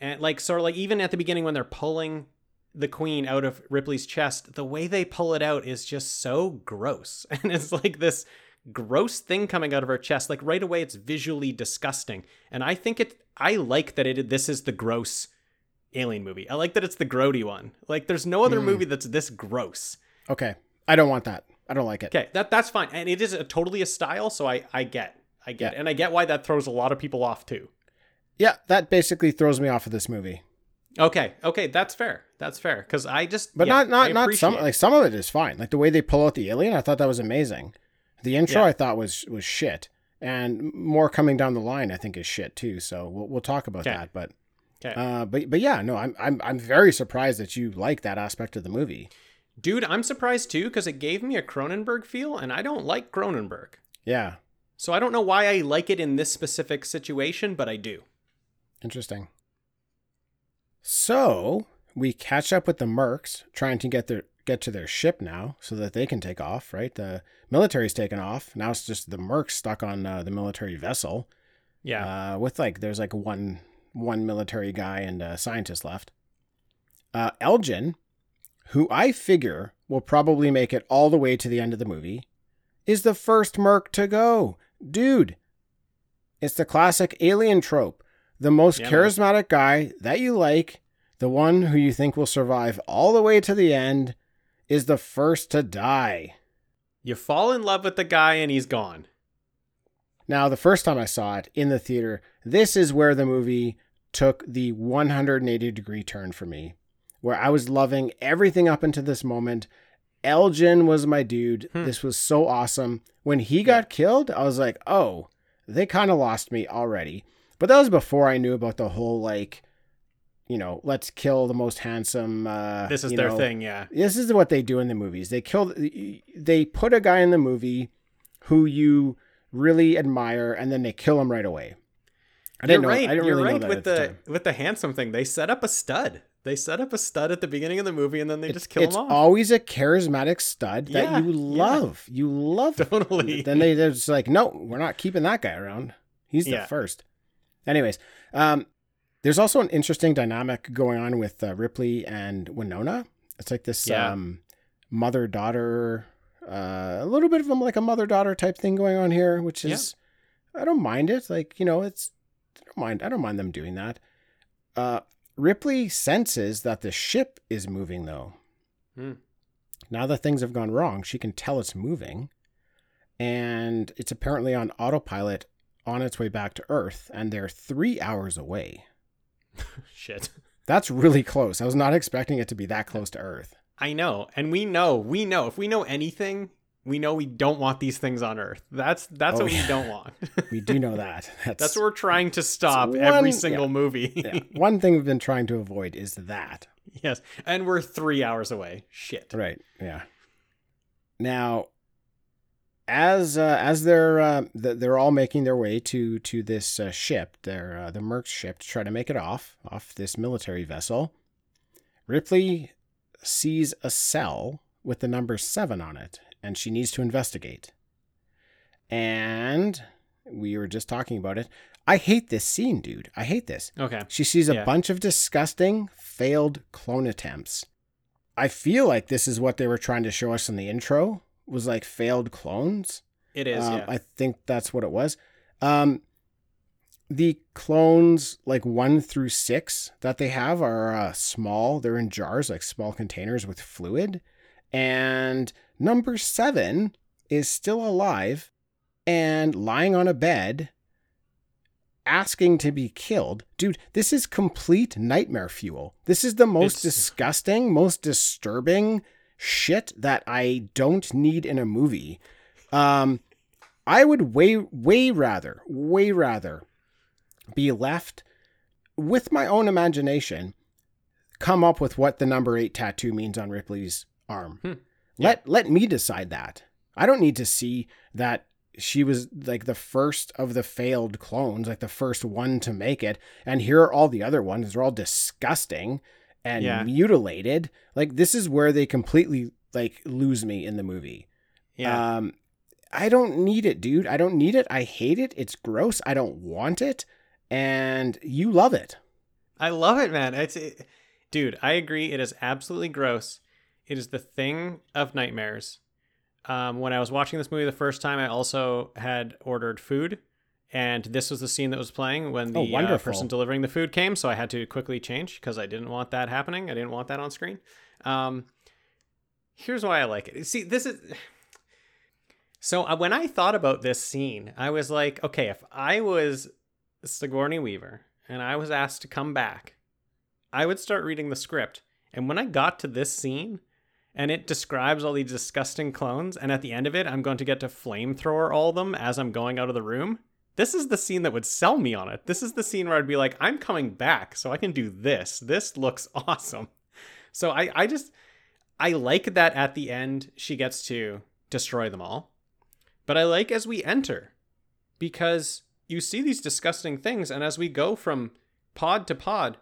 And like sort of like even at the beginning when they're pulling the queen out of Ripley's chest, the way they pull it out is just so gross. And it's like this gross thing coming out of her chest. Like right away it's visually disgusting. And I think it I like that it this is the gross alien movie. I like that it's the grody one. Like there's no other hmm. movie that's this gross. Okay. I don't want that. I don't like it. Okay, that that's fine, and it is a, totally a style, so I I get I get, and I get why that throws a lot of people off too. Yeah, that basically throws me off of this movie. Okay, okay, that's fair. That's fair because I just But yeah, not not I not some like some of it is fine. Like the way they pull out the alien, I thought that was amazing. The intro Yeah. I thought was was shit. And more coming down the line I think is shit too. So we'll we'll talk about Okay. that, but Okay. uh but but yeah, no, I'm I'm I'm very surprised that you like that aspect of the movie. dude. I'm surprised too because it gave me a Cronenberg feel, and I don't like Cronenberg, Yeah. So I don't know why I like it in this specific situation, but I do. Interesting. So we catch up with the Mercs, trying to get their get to their ship now, so that they can take off. Right, the military's taken off. Now it's just the Mercs stuck on uh, the military vessel. Yeah, Uh, with like there's like one one military guy and a scientist left. Uh, Elgyn, who I figure will probably make it all the way to the end of the movie, is the first Merc to go. Dude, it's the classic alien trope. The most Yeah, charismatic guy that you like, the one who you think will survive all the way to the end, is the first to die. you fall in love with the guy, and he's gone. Now, the first time I saw it in the theater, this is where the movie took the 180 degree turn for me, where I was loving everything up until this moment. Elgyn was my dude. Hmm. This was so awesome. When he got killed, I was like, oh, they kind of lost me already. But that was before I knew about the whole, like, you know, let's kill the most handsome. Uh, This is their know, thing, yeah. this is what they do in the movies. They kill, they put a guy in the movie who you really admire, and then they kill him right away. I You're didn't know. right. I didn't You're really know that with the, time. with the handsome thing. They set up a stud. They set up a stud at the beginning of the movie, and then they just kill it's him off. It's always a charismatic stud that Yeah, you yeah. love. You love. Totally. Then they, they're just like, no, we're not keeping that guy around. He's the Yeah. first. Anyways, um, there's also an interesting dynamic going on with uh, Ripley and Winona. It's like this Yeah. um, mother daughter, uh, a little bit of a, like a mother daughter type thing going on here, which Yeah. is I don't mind it. Like you know, it's I don't mind. I don't mind them doing that. Uh, Ripley senses that the ship is moving though. Hmm. Now that things have gone wrong, she can tell it's moving, and it's apparently on autopilot on its way back to Earth, and they're three hours away. Shit. That's really close. I was not expecting it to be that close to Earth. I know, and we know, we know. If we know anything, we know we don't want these things on Earth. That's that's Oh, what yeah. we don't want. We do know that. That's, that's what we're trying to stop one- every single yeah. movie. yeah. one thing we've been trying to avoid is that. yes, and we're three hours away. Shit. Right. Yeah. Now, as uh, as they're uh, they're all making their way to to this uh, ship, their uh, the Merc ship, to try to make it off off this military vessel. Ripley sees a cell with the number seven on it, and she needs to investigate. And we were just talking about it. I hate this scene, dude. I hate this. Okay. She sees a Yeah. bunch of disgusting failed clone attempts. I feel like this is what they were trying to show us in the intro was like failed clones. It is. Um, yeah. I think that's what it was. Um, the clones like one through six that they have are uh, small. They're in jars, like small containers with fluid. And number seven is still alive and lying on a bed asking to be killed. Dude, this is complete nightmare fuel. This is the most It's- disgusting, most disturbing shit that I don't need in a movie. Um, I would way, way rather, way rather be left with my own imagination, come up with what the number eight tattoo means on Ripley's arm. Hmm. Let let me decide that. I don't need to see that she was like the first of the failed clones, like the first one to make it. And here are all the other ones. They're all disgusting and Yeah. mutilated. Like this is where they completely like lose me in the movie. Yeah. Um, I don't need it, dude. I don't need it. I hate it. It's gross. I don't want it. And you love it. I love it, man. It's it, dude, I agree. It is absolutely gross. It is the thing of nightmares. Um, when I was watching this movie the first time, I also had ordered food, and this was the scene that was playing when the Oh, uh, person delivering the food came. So I had to quickly change because I didn't want that happening. I didn't want that on screen. Um, here's why I like it. See, this is. So uh, when I thought about this scene, I was like, okay, if I was Sigourney Weaver and I was asked to come back, I would start reading the script. And when I got to this scene and it describes all these disgusting clones, and at the end of it, I'm going to get to flamethrower all of them as I'm going out of the room. This is the scene that would sell me on it. This is the scene where I'd be like, I'm coming back so I can do this. This looks awesome. So I, I just, I like that at the end she gets to destroy them all. But I like as we enter because you see these disgusting things, and as we go from pod to pod,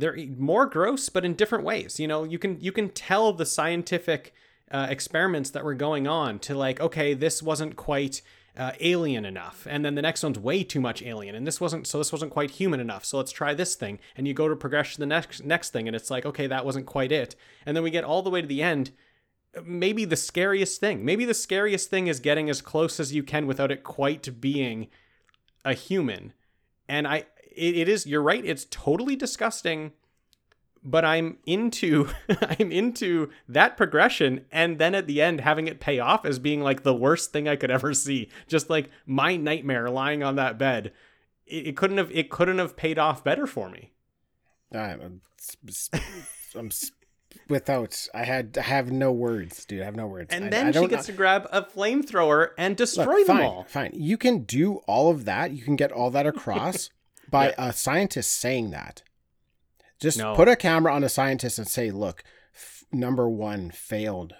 they're more gross, but in different ways. You know, you can you can tell the scientific uh, experiments that were going on to like, okay, this wasn't quite uh, alien enough, and then the next one's way too much alien, and this wasn't so this wasn't quite human enough. So let's try this thing, and you go to progress to the next next thing, and it's like, okay, that wasn't quite it, and then we get all the way to the end. Maybe the scariest thing. Maybe the scariest thing is getting as close as you can without it quite being a human. And I, it, it is. You're right. It's totally disgusting but I'm into I'm into that progression and then at the end having it pay off as being like the worst thing I could ever see. Just like my nightmare lying on that bed. It, it couldn't have it couldn't have paid off better for me. I'm, I'm without. I had. I have no words, dude. I have no words. And I- then I she gets to grab a flamethrower and destroy Look, them fine, all. Fine. You can do all of that. You can get all that across by a scientist saying that. Just No. put a camera on a scientist and say, look, f- number one failed.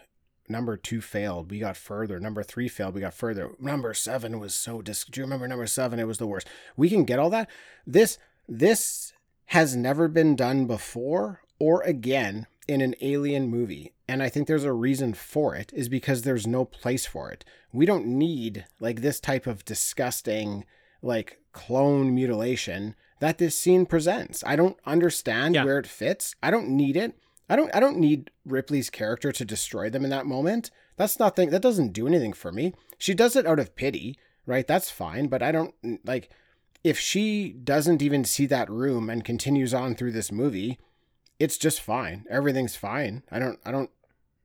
Number two failed. We got further. Number three failed. We got further. Number seven was so dis. Do you remember number seven? It was the worst. We can get all that. This this has never been done before or again in an alien movie. And I think there's a reason for it is because there's no place for it. We don't need like this type of disgusting like clone mutilation that this scene presents. I don't understand Yeah. where it fits. I don't need it. I don't I don't need Ripley's character to destroy them in that moment. That's nothing that doesn't do anything for me. She does it out of pity, right? That's fine, but I don't like if she doesn't even see that room and continues on through this movie, it's just fine. Everything's fine. I don't I don't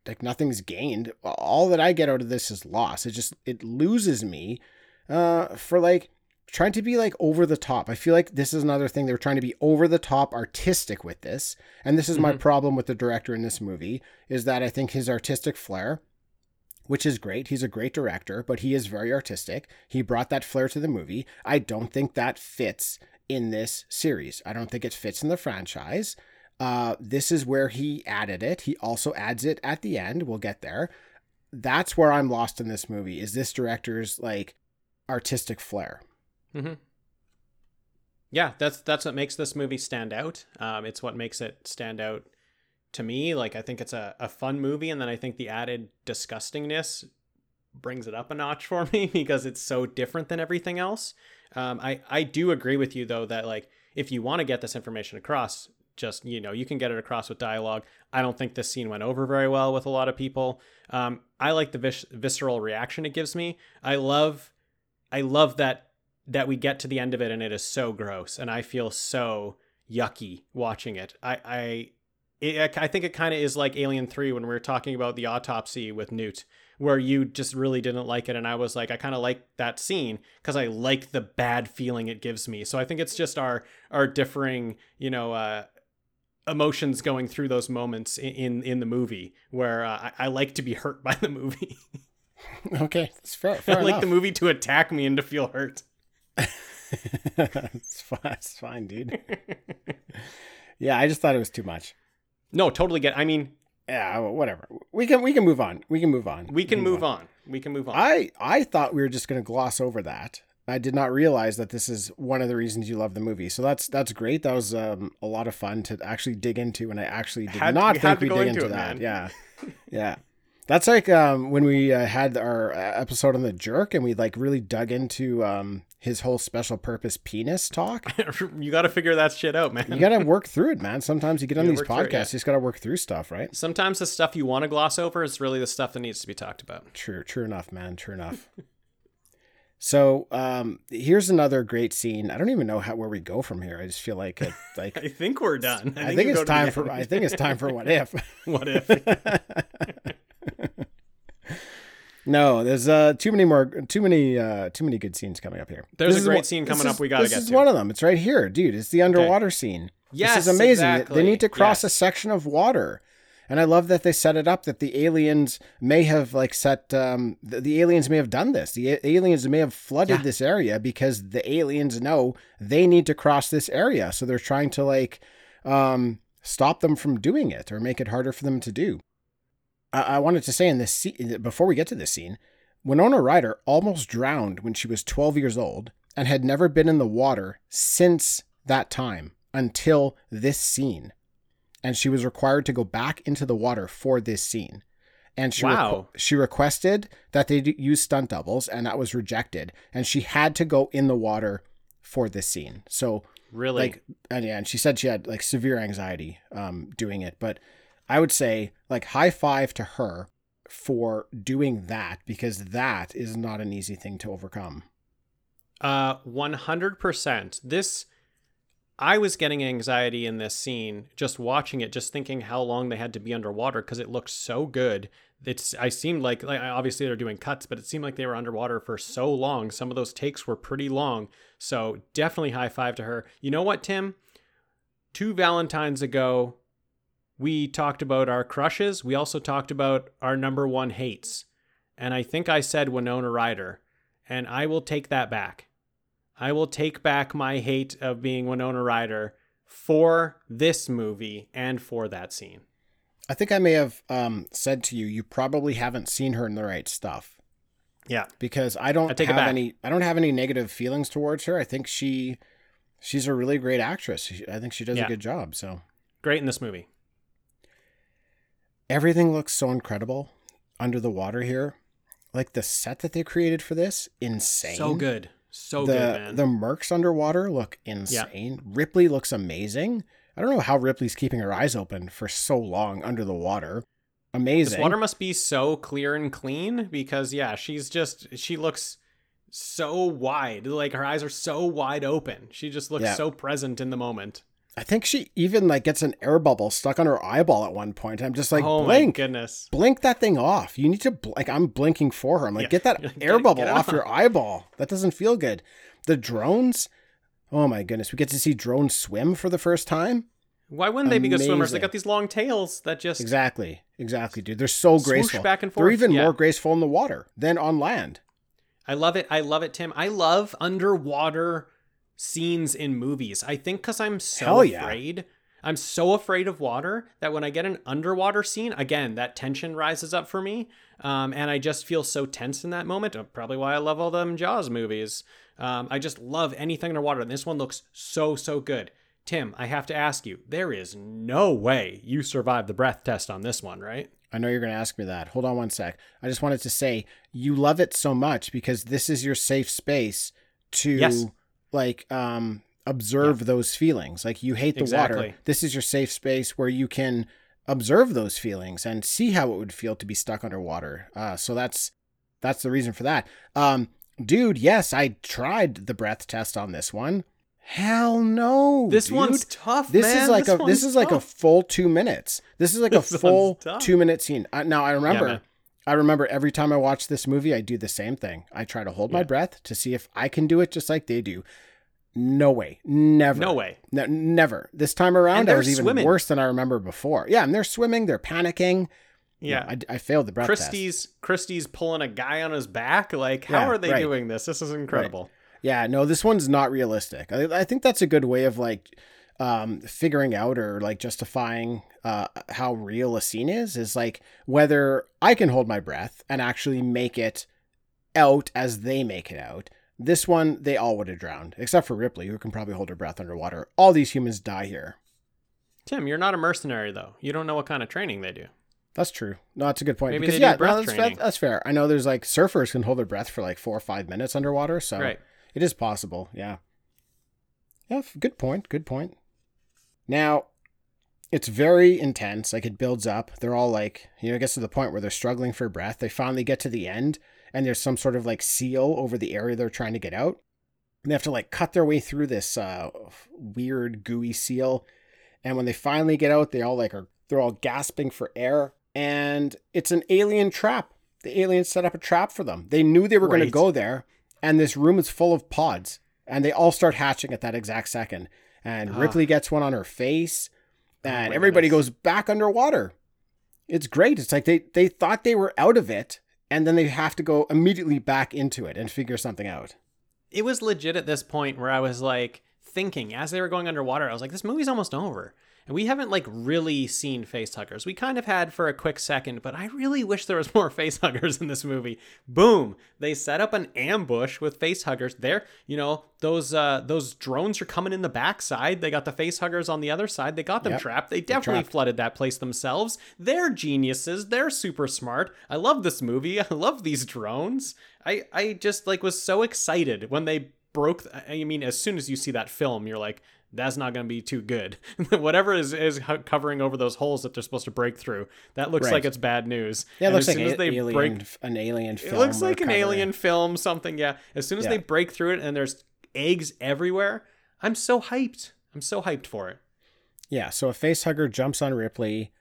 like nothing's gained. All that I get out of this is loss. It just it loses me uh for like trying to be like over the top. I feel like this is another thing they're trying to be over the top artistic with this. And this is my Mhm. problem with the director in this movie is that I think his artistic flair which is great. He's a great director, but he is very artistic. He brought that flair to the movie. I don't think that fits in this series. I don't think it fits in the franchise. Uh, this is where he added it. He also adds it at the end. We'll get there. That's where I'm lost in this movie. Is this director's like artistic flair? Hmm Yeah, that's that's what makes this movie stand out. Um, it's what makes it stand out to me. Like I think it's a, a fun movie, and then I think the added disgustingness brings it up a notch for me because it's so different than everything else. Um, I I do agree with you though that like if you want to get this information across, just you know you can get it across with dialogue. I don't think this scene went over very well with a lot of people. Um, I like the vis- visceral reaction it gives me. I love I love that that we get to the end of it and it is so gross and I feel so yucky watching it. I I it, I think it kind of is like Alien 3 when we were talking about the autopsy with Newt where you just really didn't like it and I was like I kind of like that scene cuz I like the bad feeling it gives me. So I think it's just our our differing, you know, uh emotions going through those moments in in, in the movie where uh, I, I like to be hurt by the movie. okay, that's fair. fair I like enough. the movie to attack me and to feel hurt. it's, fine, it's fine, dude. yeah, I just thought it was too much. No, totally get. I mean, yeah, whatever. We can we can move on. We can move on. We can move on. We can move on. I I thought we were just going to gloss over that. I did not realize that this is one of the reasons you love the movie. So that's that's great. That was um, a lot of fun to actually dig into, and I actually did Had- not think we dig into into it, that. man. Yeah, yeah. That's like um, when we uh, had our uh, episode on the jerk, and we like really dug into um, his whole special purpose penis talk. you got to figure that shit out, man. You got to work through it, man. Sometimes you get on these podcasts, it, yeah. you just got to work through stuff, right? Sometimes the stuff you want to gloss over is really the stuff that needs to be talked about. True, true enough, man. True enough. so um, here's another great scene. I don't even know how where we go from here. I just feel like it, like I think we're done. I think, you it's go to the time for I think it's time for what if. what if? No, there's uh too many more too many uh too many good scenes coming up here. There's This a great one- scene this coming is- up we gotta This get is to. one of them. It's right here, dude. It's the underwater scene. Yes, this is amazing. They- exactly. They need to cross a section of water. And I love that they set it up that the aliens may have like set um the, the aliens may have done this. The a- aliens may have flooded Yeah. this area because the aliens know they need to cross this area. So they're trying to like um stop them from doing it or make it harder for them to do. I, I wanted to say in this scene before we get to this scene, Winona Ryder almost drowned when she was 12 years old and had never been in the water since that time until this scene. And she was required to go back into the water for this scene. And she, requ- she requested that they d- use stunt doubles, and that was rejected. And she had to go in the water for this scene. So Really? like and yeah and she said she had like severe anxiety um doing it but i would say like high five to her for doing that because that is not an easy thing to overcome Uh, 100%. This, I was getting anxiety in this scene just watching it, just thinking how long they had to be underwater because it looked so good. It's, I seemed like, like, obviously they're doing cuts, but it seemed like they were underwater for so long. Some of those takes were pretty long. So definitely high five to her. You know what, Tim? Two Valentines ago, we talked about our crushes. We also talked about our number one hates. And I think I said Winona Ryder. And I will take that back. I will take back my hate of being Winona Ryder for this movie and for that scene. i think i may have um said to you you probably haven't seen her in the right stuff Yeah. because i don't I take have any i don't have any negative feelings towards her i think she she's a really great actress i think she does Yeah. a good job so Great in this movie. Everything looks so incredible under the water here like the set that they created for this insane So good. So the good, man. the mercs underwater look insane. Ripley looks amazing. I don't know how Ripley's keeping her eyes open for so long under the water. Amazing. This water must be so clear and clean because yeah, she's just she looks so wide. Like her eyes are so wide open. She just looks Yeah. so present in the moment. I think she even like gets an air bubble stuck on her eyeball at one point. I'm just like oh my blink, goodness. blink that thing off. You need to bl- like I'm blinking for her. I'm like Yeah. get that Get- air bubble off off. your eyeball. That doesn't feel good. The drones. Oh my goodness, we get to see drones swim for the first time. Why wouldn't they be good swimmers? They got these long tails that just Exactly, exactly, dude. They're so graceful. back and They're even yeah. more graceful in the water than on land. I love it. I love it, Tim. I love underwater scenes in movies. I think because I'm so yeah. afraid. I'm so afraid of water that when I get an underwater scene, again, that tension rises up for me. Um, and I just feel so tense in that moment. Uh, Probably why I love all them Jaws movies. Um, I just love anything underwater. And this one looks so, so good. Tim, I have to ask you, there is no way you survived the breath test on this one, right? I know you're going to ask me that. Hold on one sec. I just wanted to say you love it so much because this is your safe space to Yes. Like um observe those feelings. Like you hate the water. This is your safe space where you can observe those feelings and see how it would feel to be stuck underwater. Uh so that's that's the reason for that. Um dude, yes, I tried the breath test on this one. Hell no. This dude. one's tough, This man. is like This a this is like a full two minutes. This is like This a full two minute scene. Uh, now I remember, man. I remember every time I watch this movie, I do the same thing. I try to hold my breath to see if I can do it just like they do. No way, never, No way. no, never. This time around, I was even swimming. worse than I remember before. Yeah, and they're swimming, they're panicking. Yeah. I, I failed the breath test. Christie's Christie's pulling a guy on his back. Like, how Yeah, are they right. doing this? This is incredible. Yeah, no, this one's not realistic. I, I think that's a good way of like um, figuring out or like justifying uh, how real a scene is is like whether I can hold my breath and actually make it out as they make it out. This one, they all would have drowned, except for Ripley, who can probably hold her breath underwater. All these humans die here. Tim, you're not a mercenary though. You don't know what kind of training they do. That's true. No, that's a good point. Maybe because they do yeah, breath no, that's, that's fair. I know there's like surfers can hold their breath for like four or five minutes underwater, so Right. it is possible. Yeah. Yeah. Good point. Good point. Now, it's very intense. Like it builds up. They're all like, you know, it gets to the point where they're struggling for breath. They finally get to the end, and there's some sort of like seal over the area they're trying to get out. And they have to like cut their way through this uh, weird gooey seal. And when they finally get out, they all like are they're all gasping for air. And it's an alien trap. The aliens set up a trap for them. They knew they were going to go there, and this room is full of pods. And they all start hatching at that exact second. And Ah. Ripley gets one on her face, Oh and my everybody goodness. goes back underwater. It's great. It's like they they thought they were out of it, and then they have to go immediately back into it and figure something out. It was legit at this point where I was like thinking as they were going underwater, I was like, this movie's almost over. And we haven't like really seen face huggers. We kind of had for a quick second, but I really wish there was more face huggers in this movie. Boom! They set up an ambush with face huggers. There, you know, those uh those drones are coming in the backside. They got the face huggers on the other side. They got them Yep. trapped. They definitely trapped. flooded that place themselves. They're geniuses. They're super smart. I love this movie. I love these drones. I I just like was so excited when they broke I mean as soon as you see that film you're like that's not going to be too good. Whatever is is covering over those holes that they're supposed to break through. That looks Right. like it's bad news. Yeah, it And looks like a- alien, break an alien it looks like an alien film something, yeah. As soon as Yeah. they break through it and there's eggs everywhere, I'm so hyped. I'm so hyped for it. Yeah, so a face hugger jumps on Ripley.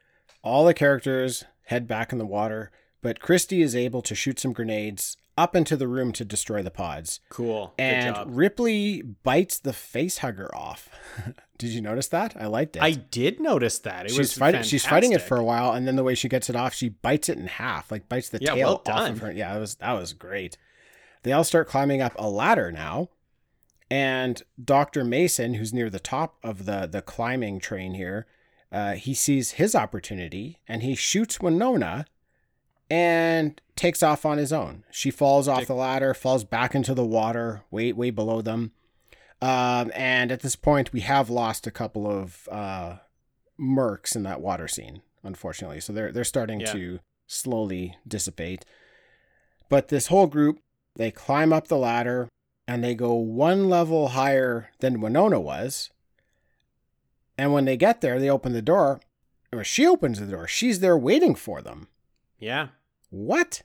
All the characters head back in the water, but Christie is able to shoot some grenades up into the room to destroy the pods. Cool. Good And. Ripley bites the face hugger off. Did you notice that? I liked it. I did notice that. It she's was fighting. She's fighting it for a while, and then the way she gets it off, she bites it in half, like bites the Yeah, tail well off of her. Yeah, that was that was great. They all start climbing up a ladder now, and Doctor Mason, who's near the top of the the climbing train here, uh, he sees his opportunity and he shoots Winona, and takes off on his own. She falls off the ladder, falls back into the water, way way below them. Um, and at this point, we have lost a couple of uh, mercs in that water scene, unfortunately. So they're they're starting Yeah. to slowly dissipate. But this whole group, they climb up the ladder and they go one level higher than Winona was. And when they get there, they open the door, or she opens the door. She's there waiting for them. Yeah. What?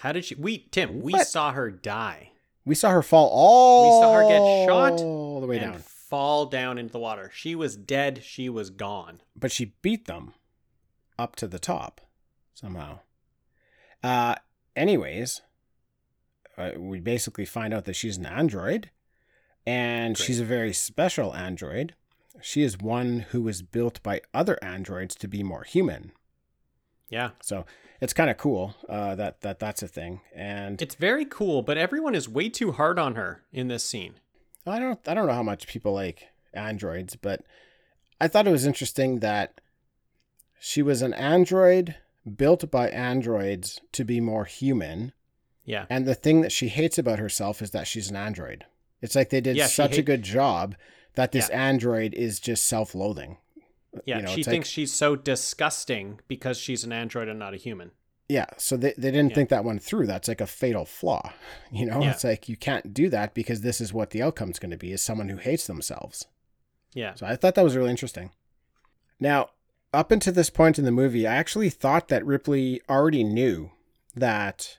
How did she? We Tim, we What? saw her die We saw her fall all. We saw her get shot all the way and down, fall down into the water. She was dead. She was gone. but she beat them up to the top somehow. Uh, anyways, uh, we basically find out that she's an android, and Great. she's a very special android. She is one who was built by other androids to be more human. Yeah. So it's kind of cool uh, that that that's a thing. And It's very cool, but everyone is way too hard on her in this scene. I don't I don't know how much people like androids, but I thought it was interesting that she was an android built by androids to be more human, Yeah. and the thing that she hates about herself is that she's an android. It's like they did Yeah, such a good job that this android is just self-loathing. Yeah. You know, she it's like- thinks she's so disgusting because she's an android and not a human. Yeah, so they, they didn't Yeah. think that one through. That's like a fatal flaw. You know, Yeah. it's like you can't do that because this is what the outcome's going to be is someone who hates themselves. Yeah. So I thought that was really interesting. Now, up until this point in the movie, I actually thought that Ripley already knew that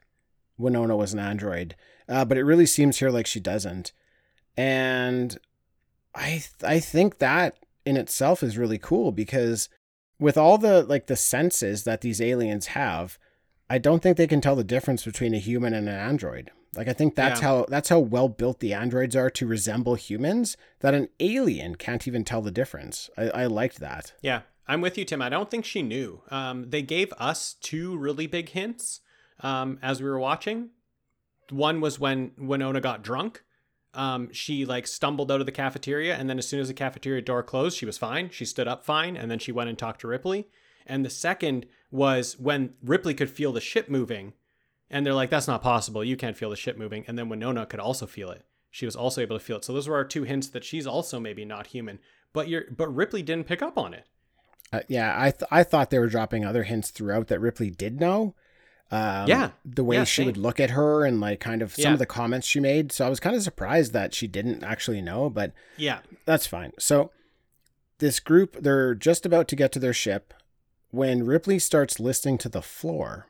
Winona was an android, uh, but it really seems here like she doesn't. And I th- I think that in itself is really cool because with all the like the senses that these aliens have, I don't think they can tell the difference between a human and an android. Like I think that's Yeah. how that's how well built the androids are to resemble humans that an alien can't even tell the difference. I, I liked that. Yeah, I'm with you, Tim. I don't think she knew. Um, they gave us two really big hints um, as we were watching. One was when Winona got drunk. Um, she like stumbled out of the cafeteria, and then as soon as the cafeteria door closed, she was fine. She stood up fine, and then she went and talked to Ripley. And the second was when Ripley could feel the ship moving, and they're like, "That's not possible. You can't feel the ship moving." And then Winona could also feel it. She was also able to feel it. So those were our two hints that she's also maybe not human. But you're but Ripley didn't pick up on it. Uh, yeah, I th- I thought they were dropping other hints throughout that Ripley did know. Um, Yeah. the way Yeah, she would look at her and like kind of some Yeah. of the comments she made. So I was kind of surprised that she didn't actually know, but Yeah. that's fine. So this group, they're just about to get to their ship when Ripley starts listening to the floor.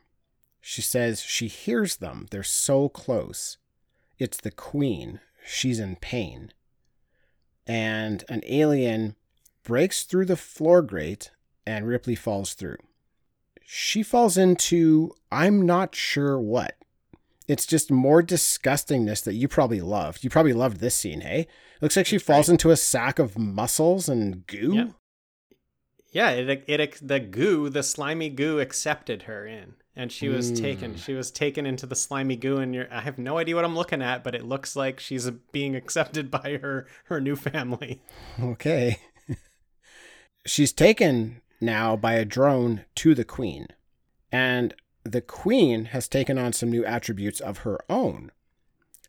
She says she hears them. They're so close. It's the queen. She's in pain. And an alien breaks through the floor grate and Ripley falls through. She falls into I'm not sure what. It's just more disgustingness that you probably loved. You probably loved this scene, hey? Looks like she falls into a sack of muscles and goo. Yeah. Yeah, it, it the goo, the slimy goo accepted her in. And she was taken. Hmm. She was taken into the slimy goo and you're I have no idea what I'm looking at, but it looks like she's uh, being accepted by her her new family. Okay. She's taken now by a drone to the queen. And the queen has taken on some new attributes of her own.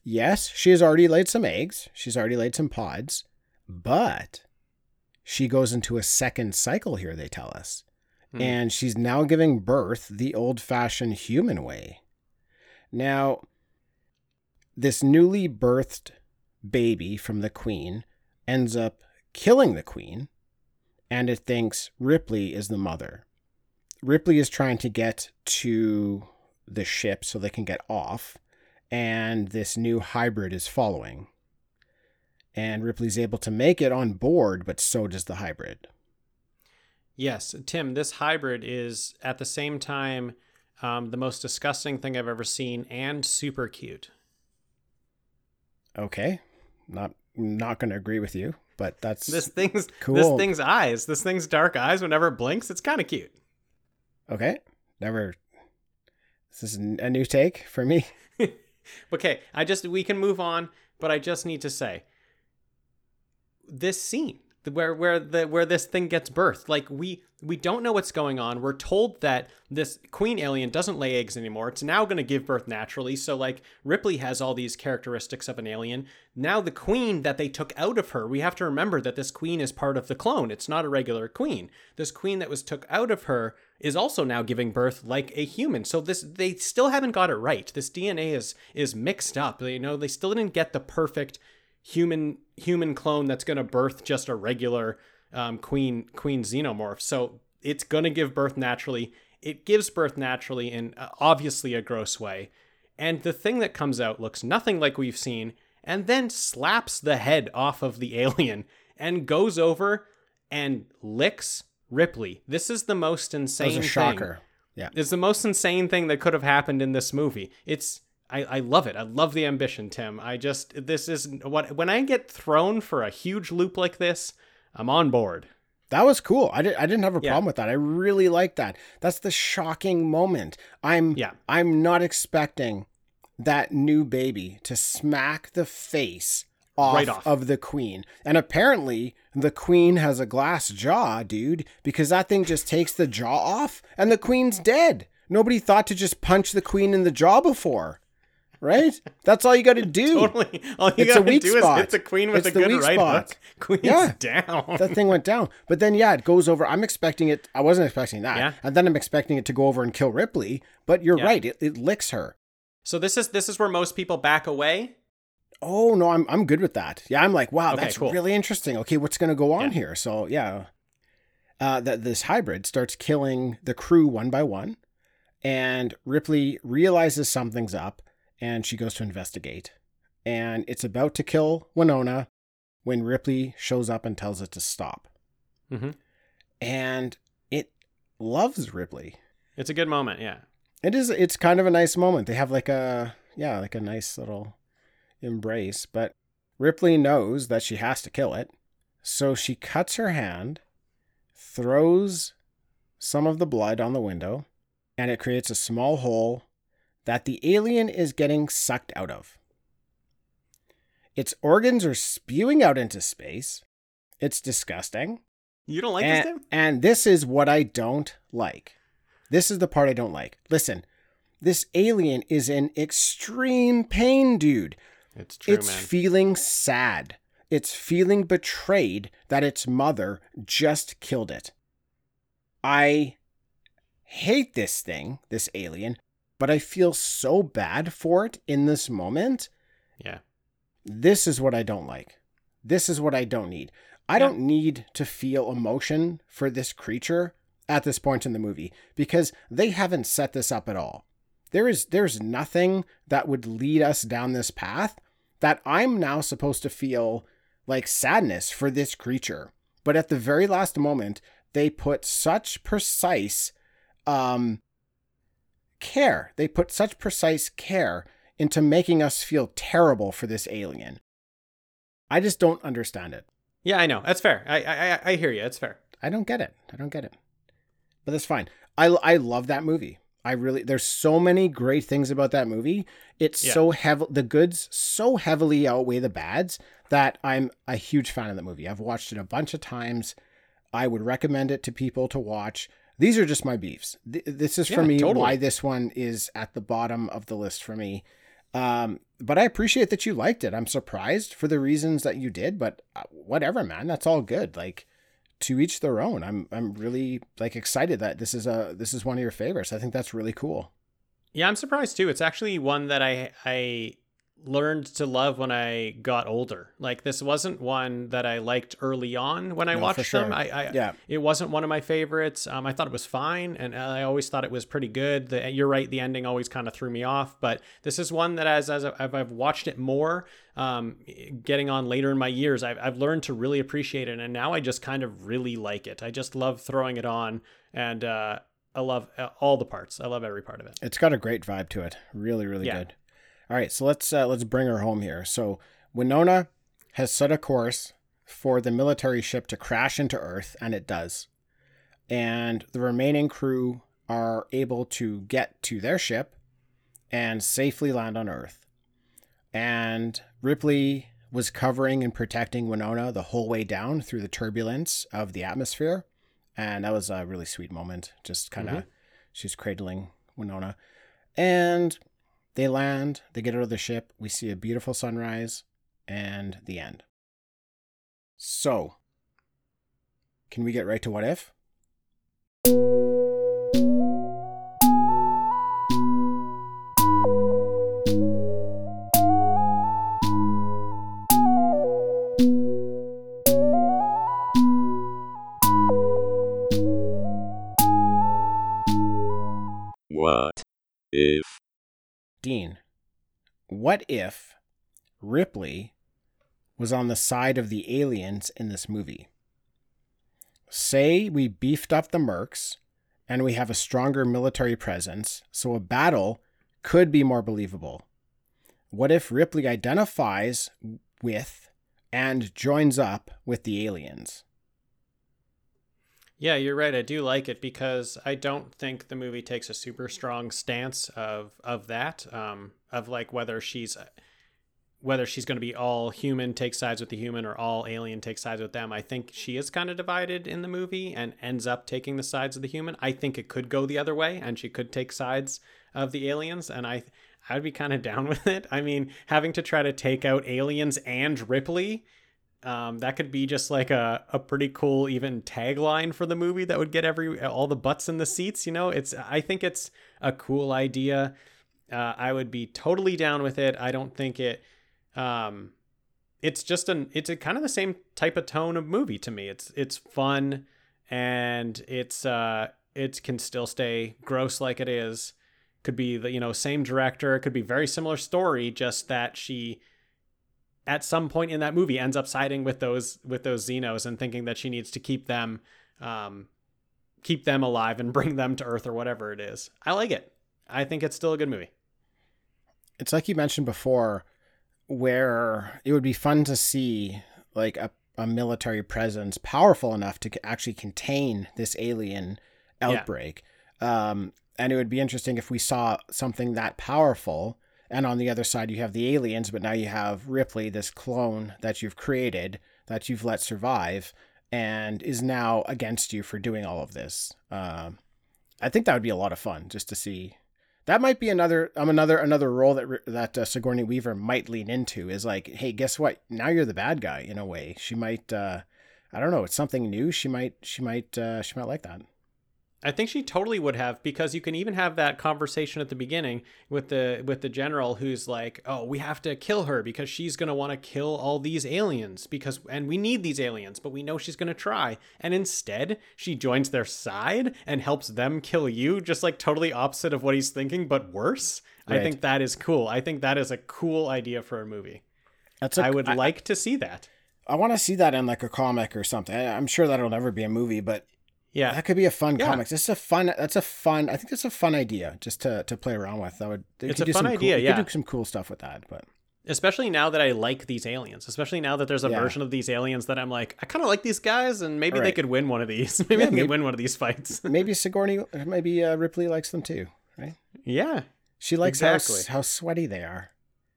Yes, she has already laid some eggs, she's already laid some pods, but she goes into a second cycle here, they tell us. Hmm. And she's now giving birth the old fashioned human way. Now, this newly birthed baby from the queen ends up killing the queen, and it thinks Ripley is the mother. Ripley is trying to get to the ship so they can get off, and this new hybrid is following. And Ripley's able to make it on board, but so does the hybrid. Yes, Tim, this hybrid is at the same time um, the most disgusting thing I've ever seen and super cute. Okay, not not going to agree with you, but that's This thing's cool. this thing's eyes, this thing's dark eyes whenever it blinks, it's kind of cute. okay. Never. This is a new take for me. Okay, I just we can move on, but I just need to say this scene where where the where this thing gets birthed. Like we we don't know what's going on. We're told that this queen alien doesn't lay eggs anymore. It's now going to give birth naturally. So like Ripley has all these characteristics of an alien. Now the queen that they took out of her, we have to remember that this queen is part of the clone. It's not a regular queen. This queen that was took out of her is also now giving birth like a human. So this they still haven't got it right. This DNA is is mixed up. You know, they still didn't get the perfect human human clone that's going to birth just a regular um, queen queen xenomorph. So it's going to give birth naturally. It gives birth naturally in obviously a gross way. And the thing that comes out looks nothing like we've seen and then slaps the head off of the alien and goes over and licks Ripley. This is the most insane. That was a thing. shocker. Yeah. It's the most insane thing that could have happened in this movie. It's I, I love it. I love the ambition, Tim. I just this is what when I get thrown for a huge loop like this, I'm on board. That was cool. I, did, I didn't have a Yeah. problem with that. I really like that. That's the shocking moment. I'm Yeah. I'm not expecting that new baby to smack the face off, Right off. of the queen. And apparently the queen has a glass jaw, dude, because that thing just takes the jaw off and the queen's dead. Nobody thought to just punch the queen in the jaw before. Right? That's all you got to do. Totally. All you gotta weak do spot. is hit the queen with It's a good right spot. hook. Queen's Yeah. down. that thing went down. But then, yeah, it goes over. I'm expecting it. I wasn't expecting that. Yeah. And then I'm expecting it to go over and kill Ripley. But you're Yeah. right. It, it licks her. So this is this is where most people back away. Oh no, I'm I'm good with that. Yeah, I'm like, wow, Okay, that's cool. really interesting. Okay, what's going to go on Yeah. here? So yeah, uh, that this hybrid starts killing the crew one by one, and Ripley realizes something's up, and she goes to investigate, and it's about to kill Winona when Ripley shows up and tells it to stop, Mhm. and it loves Ripley. It's a good moment, yeah. It is. It's kind of a nice moment. They have like a yeah, like a nice little embrace. But Ripley knows that she has to kill it, so she cuts her hand, throws some of the blood on the window, and it creates a small hole that the alien is getting sucked out of. Its organs are spewing out into space. It's disgusting. You don't like this, thing? And this is what I don't like. This is the part I don't like. Listen, this alien is in extreme pain, dude. It's true, it's man. feeling sad. It's feeling betrayed that its mother just killed it. I hate this thing, this alien, but I feel so bad for it in this moment. yeah. This is what I don't like. This is what I don't need. I Yeah. don't need to feel emotion for this creature at this point in the movie because they haven't set this up at all. There is there's nothing that would lead us down this path that I'm now supposed to feel like sadness for this creature. But at the very last moment, they put such precise um care. They put such precise care into making us feel terrible for this alien. I just don't understand it. Yeah, I know. That's fair. I I I hear you. It's fair. I don't get it. I don't get it. But that's fine. I I love that movie. I really there's so many great things about that movie. It's Yeah. so heavy the goods so heavily outweigh the bads that I'm a huge fan of the movie. I've watched it a bunch of times. I would recommend it to people to watch. These are just my beefs. Th- This is for Yeah, me totally. why this one is at the bottom of the list for me. Um, but I appreciate that you liked it. I'm surprised for the reasons that you did, but uh, whatever, man. That's all good. Like to each their own. I'm I'm really like excited that this is a this is one of your favorites. I think that's really cool. Yeah, I'm surprised too. It's actually one that I I learned to love when I got older. Like this wasn't one that I liked early on when I No, watched them. sure. I, I Yeah. it wasn't one of my favorites. Um, I thought it was fine, and I always thought it was pretty good. The, you're right, the ending always kind of threw me off. But this is one that as as I've, I've watched it more, um, getting on later in my years, I've I've learned to really appreciate it, and now I just kind of really like it. I just love throwing it on, and uh, I love uh, all the parts. I love every part of it. It's got a great vibe to it. Really, really Yeah. good. All right, so let's uh, let's bring her home here. So Winona has set a course for the military ship to crash into Earth, and it does. And the remaining crew are able to get to their ship and safely land on Earth. And Ripley was covering and protecting Winona the whole way down through the turbulence of the atmosphere. And that was a really sweet moment. Just kind of, she's cradling Winona. And they land, they get out of the ship. We see a beautiful sunrise and the end. So, can we get right to what if? Dean, what if Ripley was on the side of the aliens in this movie? Say we beefed up the mercs and we have a stronger military presence, so a battle could be more believable. What if Ripley identifies with and joins up with the aliens? Yeah, you're right. I do like it because I don't think the movie takes a super strong stance of of that, um, of like whether she's whether she's going to be all human, take sides with the human, or all alien, take sides with them. I think she is kind of divided in the movie and ends up taking the sides of the human. I think it could go the other way, and she could take sides of the aliens, and I I'd be kind of down with it. I mean, having to try to take out aliens and Ripley um, that could be just like a, a pretty cool even tagline for the movie that would get every all the butts in the seats you know? It's i think it's a cool idea. Uh, i would be totally down with it. I don't think it um, it's just an it's a kind of the same type of tone of movie to me. It's it's fun and it's uh it can still stay gross like it is. Could be the you know same director. It could be very similar story just that she at some point in that movie ends up siding with those with those xenos and thinking that she needs to keep them um keep them alive and bring them to earth or whatever it is. I like it. I think it's still a good movie. It's like you mentioned before, where it would be fun to see like a, a military presence powerful enough to actually contain this alien outbreak. Um, and it would be interesting if we saw something that powerful and on the other side you have the aliens, but now you have Ripley, this clone that you've created that you've let survive, and is now against you for doing all of this. Um, I think that would be a lot of fun just to see. That might be another um another another role that that uh, Sigourney Weaver might lean into is like, hey, guess what? Now you're the bad guy in a way. She might, uh, I don't know, it's something new. She might, she might, uh, she might like that. I think she totally would have because you can even have that conversation at the beginning with the with the general who's like, "Oh, we have to kill her because she's going to want to kill all these aliens because and we need these aliens, but we know she's going to try." And instead, she joins their side and helps them kill you, just like totally opposite of what he's thinking, but worse. I think that is cool. I think that is a cool idea for a movie. That's a, I would like to see that. I want to see that in like a comic or something. I- I'm sure that'll never be a movie, but Yeah. that could be a fun Yeah. comics. This is a fun. That's a fun. I think that's a fun idea just to to play around with. That would. It's could a do fun some idea, Cool, you yeah. could do some cool stuff with that. But especially now that I like these aliens, especially now that there's a Yeah. version of these aliens that I'm like, I kind of like these guys, and maybe they could win one of these. maybe Yeah, they maybe- could win one of these fights. maybe Sigourney, maybe uh, Ripley likes them too, right? yeah, She likes Exactly. how how sweaty they are.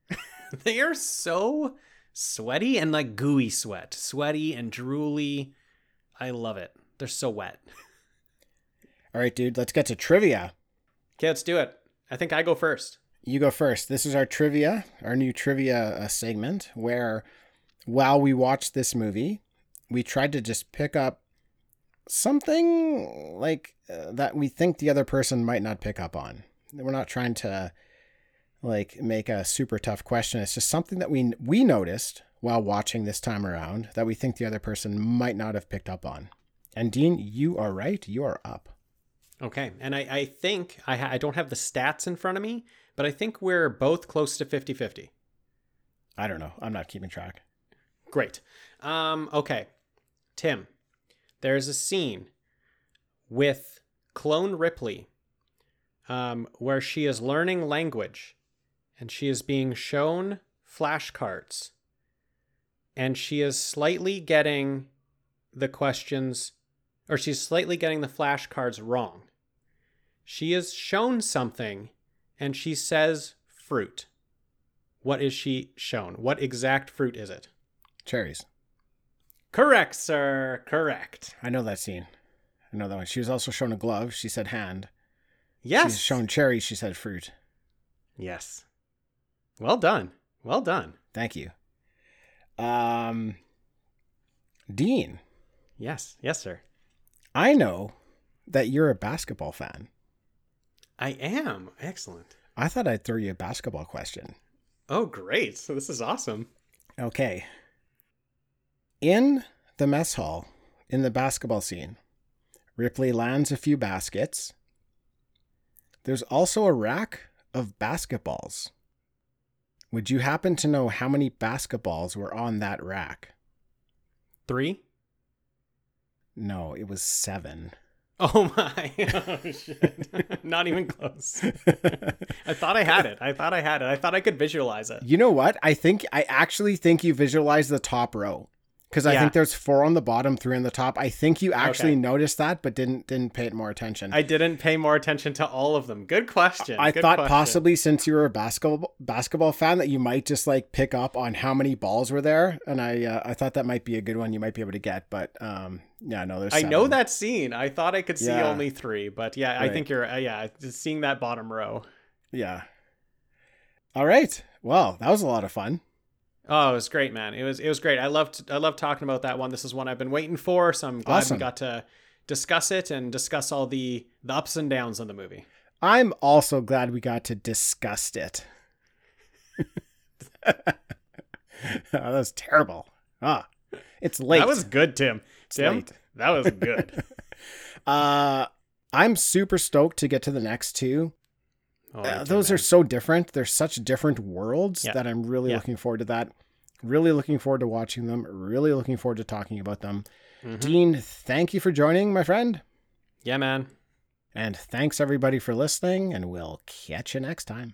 they are so sweaty and like gooey sweat, sweaty and drooly. I love it. They're so wet. All right, dude. Let's get to trivia. Okay, let's do it. I think I go first. You go first. This is our trivia, our new trivia uh, segment, where while we watched this movie, we tried to just pick up something like uh, that we think the other person might not pick up on. We're not trying to like make a super tough question. It's just something that we we noticed while watching this time around that we think the other person might not have picked up on. And Dean, you are right. You are up. Okay, and I, I think I, ha- I don't have the stats in front of me, but I think we're both close to 50 50. I don't know. I'm not keeping track. Great. Um, okay. Tim, there's a scene with Clone Ripley um, where she is learning language and she is being shown flashcards and she is slightly getting the questions or she's slightly getting the flashcards wrong. She is shown something and she says fruit. What is she shown? What exact fruit is it? Cherries. Correct, sir. Correct. I know that scene. I know that one. She was also shown a glove. She said hand. Yes. She's shown cherries. She said fruit. Yes. Well done. Well done. Thank you. Um, Dean, Yes. Yes, sir. I know that you're a basketball fan. I am. Excellent. I thought I'd throw you a basketball question. Oh, great. So this is awesome. Okay. In the mess hall, in the basketball scene, Ripley lands a few baskets. There's also a rack of basketballs. Would you happen to know how many basketballs were on that rack? Three. No, it was seven. Oh my. Oh, shit. Not even close. I thought I had it. I thought I had it. I thought I could visualize it. You know what? I think I actually think you visualized the top row because I Yeah. think there's four on the bottom, three on the top. I think you actually Okay. noticed that, but didn't didn't pay it more attention. I didn't pay more attention to all of them. Good question. I Good thought question. possibly since you were a basketball basketball fan that you might just like pick up on how many balls were there, and I uh, I thought that might be a good one you might be able to get, but um yeah no there's I know that scene. I thought I could see Yeah. only three, but yeah, I think you're. Uh, yeah, just seeing that bottom row. yeah. All right, well that was a lot of fun. Oh, it was great, man. It was it was great. I loved I loved talking about that one. This is one I've been waiting for, so I'm glad Awesome. we got to discuss it and discuss all the the ups and downs of the movie. I'm also glad we got to discuss it. that was terrible. Ah, it's late. That was good, Tim. Tim, late. that was good. Uh, I'm super stoked to get to the next two. Oh, Uh, those are so different. They're such different worlds Yeah. that I'm really Yeah. looking forward to that. Really looking forward to watching them. Really looking forward to talking about them. Mhm. Dean, thank you for joining, my friend. yeah, man. And thanks everybody for listening, and we'll catch you next time.